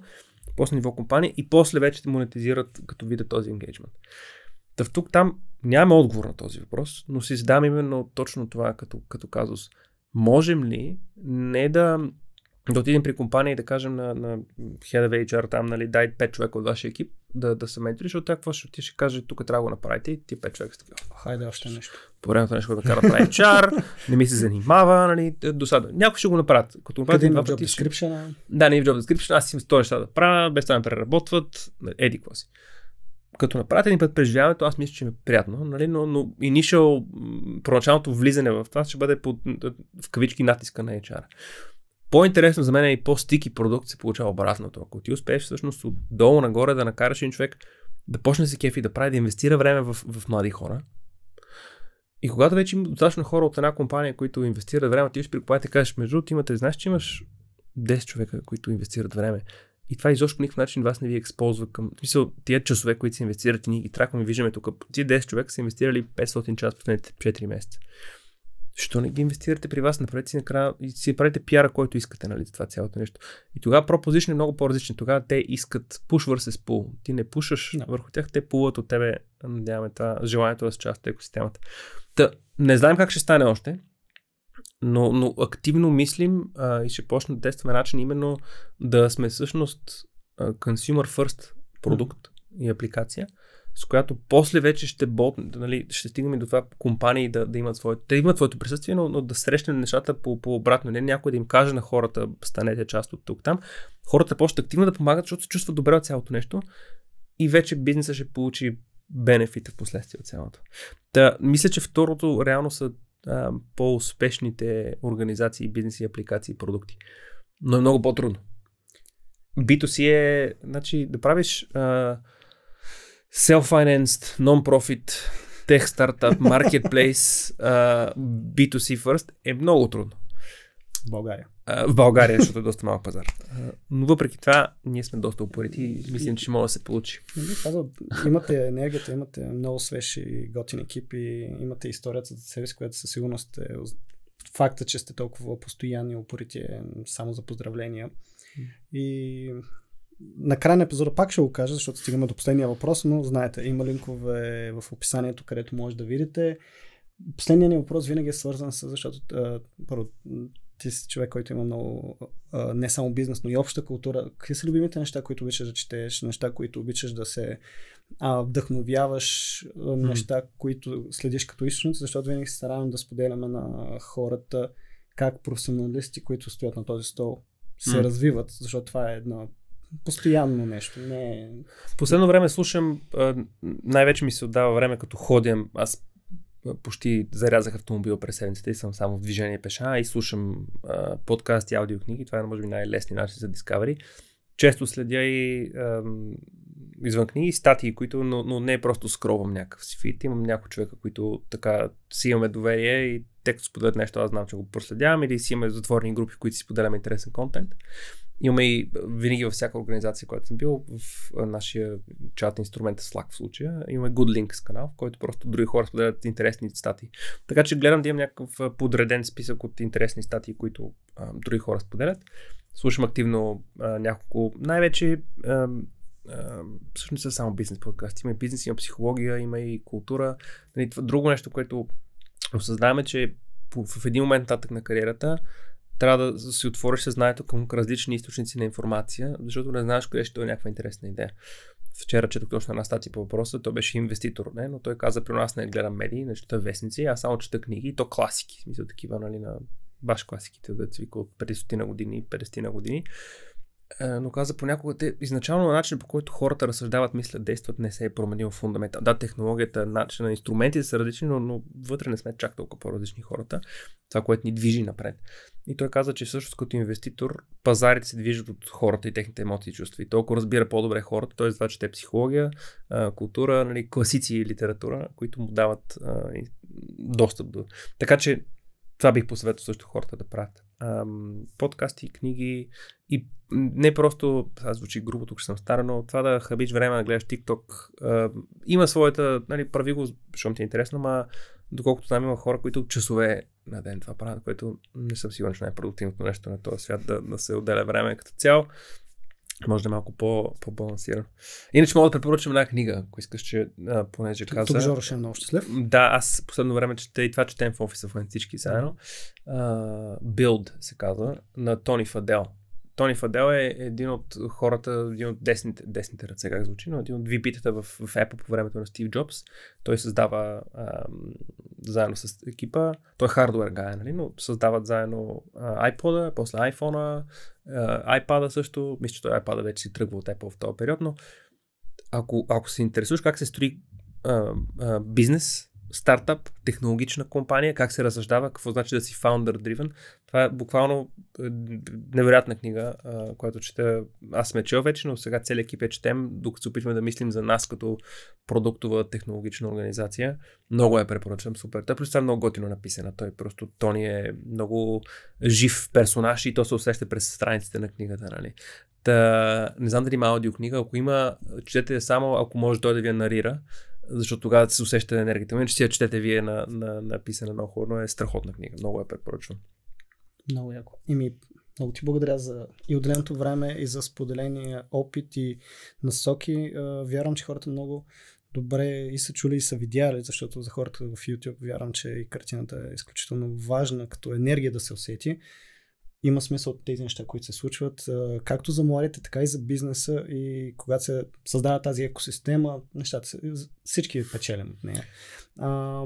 C: после ниво компания и после вече те монетизират като видят този енгейджмент. Та тук там нямаме отговор на този въпрос, но си задам именно точно това като, като казус. Можем ли не да да отидем при компания и да кажем на, на Head of HR там, нали, дай 5 човека от вашия екип да, да са ментори, защото тя какво ще ти ще каже, тук трябва да го направите и ти 5 човека са така.
B: Хайде още нещо.
C: По времето нещо, да кара прави HR, не ми се занимава, нали, досадно. Някой ще го направят. Като го
B: направят два пъти. Description,
C: да, не е в job description, аз си сто неща да правя, без това ме преработват, еди какво си като направите един път преживяването, аз мисля, че ми е приятно, нали? но, но initial, проначалното влизане в това ще бъде под, в кавички натиска на HR. По-интересно за мен е и по-стики продукт се получава обратното. Ако ти успееш всъщност отдолу нагоре да накараш един човек да почне се кефи, да прави, да инвестира време в, в млади хора. И когато вече има достатъчно хора от една компания, които инвестират време, ти при компанията и кажеш, между другото, имате, знаеш, че имаш 10 човека, които инвестират време. И това изобщо по никакъв начин вас не ви експозва към. В смисъл, тия часове, които се инвестират и ние ги тракваме, виждаме тук. Тия 10 човека са инвестирали 500 часа последните 4 месеца. Защо не ги инвестирате при вас? Направете си накрая и си правите пиара, който искате, нали, това цялото нещо. И тогава пропозишн е много по-различен. Тогава те искат push versus pull. Ти не пушаш no. върху тях, те пулват от тебе, надяваме това, желанието да се част от екосистемата. Та, не знаем как ще стане още, но, но активно мислим а, и ще почнем да тестваме начин именно да сме всъщност а, consumer first продукт mm. и апликация, с която после вече ще бот, нали, ще стигнем до това компании да, да имат своето, те имат своето присъствие, но, но да срещнем нещата по, по обратно. Не някой да им каже на хората, станете част от тук там. Хората почват активно да помагат, защото се чувстват добре от цялото нещо и вече бизнеса ще получи бенефита в последствие от цялото. Та, мисля, че второто реално са а, по-успешните организации, бизнеси, апликации и продукти. Но е много по-трудно. B2C е, значи, да правиш а, self-financed, non-profit, tech startup, marketplace, uh, B2C first е много трудно.
B: В България.
C: Uh, в България, защото е доста малък пазар. Uh, но въпреки това, ние сме доста упорити и мислим, че може да се получи.
B: Казвам, имате енергията, имате много свеж и готин екип и имате историята за себе си, която със сигурност е факта, че сте толкова постоянни и упорити е само за поздравления. И накрая на епизода пак ще го кажа, защото стигаме до последния въпрос, но знаете, има линкове в описанието, където може да видите. Последният ни въпрос винаги е свързан с, защото първо, ти си човек, който има много, не само бизнес, но и обща култура. Какви са любимите неща, които обичаш да четеш, неща, които обичаш да се а, вдъхновяваш, mm. неща, които следиш като източници, защото винаги се старавам да споделяме на хората как професионалисти, които стоят на този стол, се mm. развиват, защото това е една постоянно нещо. Не...
C: Последно време слушам, най-вече ми се отдава време като ходям. Аз почти зарязах автомобил през седмицата и съм само в движение пеша и слушам подкасти, аудиокниги. Това е може би най-лесни начин за Discovery. Често следя и извън книги, статии, които, но, но не е просто скровам някакъв си фит. Имам някои човека, които така си имаме доверие и те като споделят нещо, аз знам, че го проследявам или си имаме затворени групи, които си споделяме интересен контент. Имаме и винаги във всяка организация, която съм бил, в нашия чат инструмент е Slack в случая, имаме Good Links канал, в който просто други хора споделят интересни статии. Така че гледам да имам някакъв подреден списък от интересни статии, които а, други хора споделят. Слушам активно а, няколко, най-вече а, а, всъщност са само бизнес подкасти. Има и бизнес, има психология, има и култура. Нали, друго нещо, което осъзнаваме, че в един момент нататък на кариерата трябва да си отвориш съзнанието към различни източници на информация, защото не знаеш къде ще е някаква интересна идея. Вчера четох точно една статия по въпроса, той беше инвеститор, не? но той каза, при нас не гледам медии, не чета вестници, аз само чета книги и то класики, в смисъл такива, нали, на баш класиките, да цвика от 50 на години, 50 на години. Е, но каза понякога, те, изначално начин по който хората разсъждават, мислят, действат, не се е променил фундамента. Да, технологията, начин на инструментите са различни, но, но вътре не сме чак толкова по-различни хората. Това, което ни движи напред. И той каза, че всъщност като инвеститор пазарите се движат от хората и техните емоции и чувства. И толкова разбира по-добре хората, че те психология, култура, нали, класици и литература, които му дават достъп до. Така че това бих посъветвал също хората да правят. Подкасти, книги и не просто, аз звучи грубо, тук съм стар, но това да хабиш време да гледаш TikTok има своята, нали, прави го, защото ти е интересно, ма доколкото там има хора, които часове на ден това правят, което не съм сигурен, че най-продуктивното нещо на този свят да, да се отделя време като цяло. Може да е малко по, по-балансирано. Иначе мога да препоръчам една книга, ако искаш, че а, понеже каза.
B: Тук Жоро ще е много щастлив.
C: Да, аз последно време чета и това четем в офиса в всички заедно. Uh, Build се казва, на Тони Фадел. Тони Фадел е един от хората, един от десните, десните ръце, как звучи, но един от VP-тата в, в Apple по времето на Стив Джобс. Той създава а, заедно с екипа, той е хардвер гай, нали, но създават заедно а, iPod, после iPhone, а, iPad също. Мисля, че той iPad вече си тръгва от Apple в този период, но ако, ако се интересуваш как се строи а, а, бизнес, стартъп, технологична компания, как се разсъждава, какво значи да си founder driven. Това е буквално е, невероятна книга, която чета. Аз сме чел вече, но сега целият екип е четем, докато се опитваме да мислим за нас като продуктова технологична организация. Много я препоръчвам, супер. Той просто е много готино написана. Той просто Тони е много жив персонаж и то се усеща през страниците на книгата. Нали? Та, не знам дали има аудиокнига. Ако има, четете само, ако може той да ви я нарира защото тогава се усеща енергията. Мен, че си я четете вие на, на, на много хубаво, е страхотна книга. Много я препоръчвам.
B: Много яко. ми, много ти благодаря за и отделеното време, и за споделения опит и насоки. Вярвам, че хората много добре и са чули и са видяли, защото за хората в YouTube вярвам, че и картината е изключително важна като енергия да се усети. Има смисъл от тези неща, които се случват, както за младите, така и за бизнеса и когато се създава тази екосистема, нещата се, всички печелим от нея. А,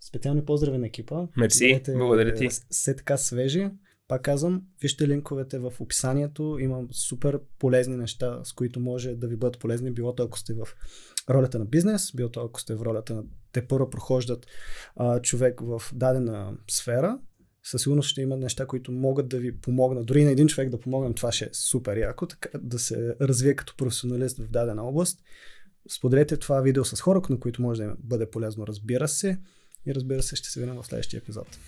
B: специални поздрави на екипа.
C: Мерси, благодаря ти.
B: Все така свежи. Пак казвам, вижте линковете в описанието. Има супер полезни неща, с които може да ви бъдат полезни, било то ако сте в ролята на бизнес, било то ако сте в ролята на те първо прохождат а, човек в дадена сфера, със сигурност ще има неща, които могат да ви помогнат. Дори на един човек да помогнем, това ще е супер яко, така да се развие като професионалист в дадена област. Споделете това видео с хора, на които може да бъде полезно, разбира се. И разбира се, ще се видим в следващия епизод.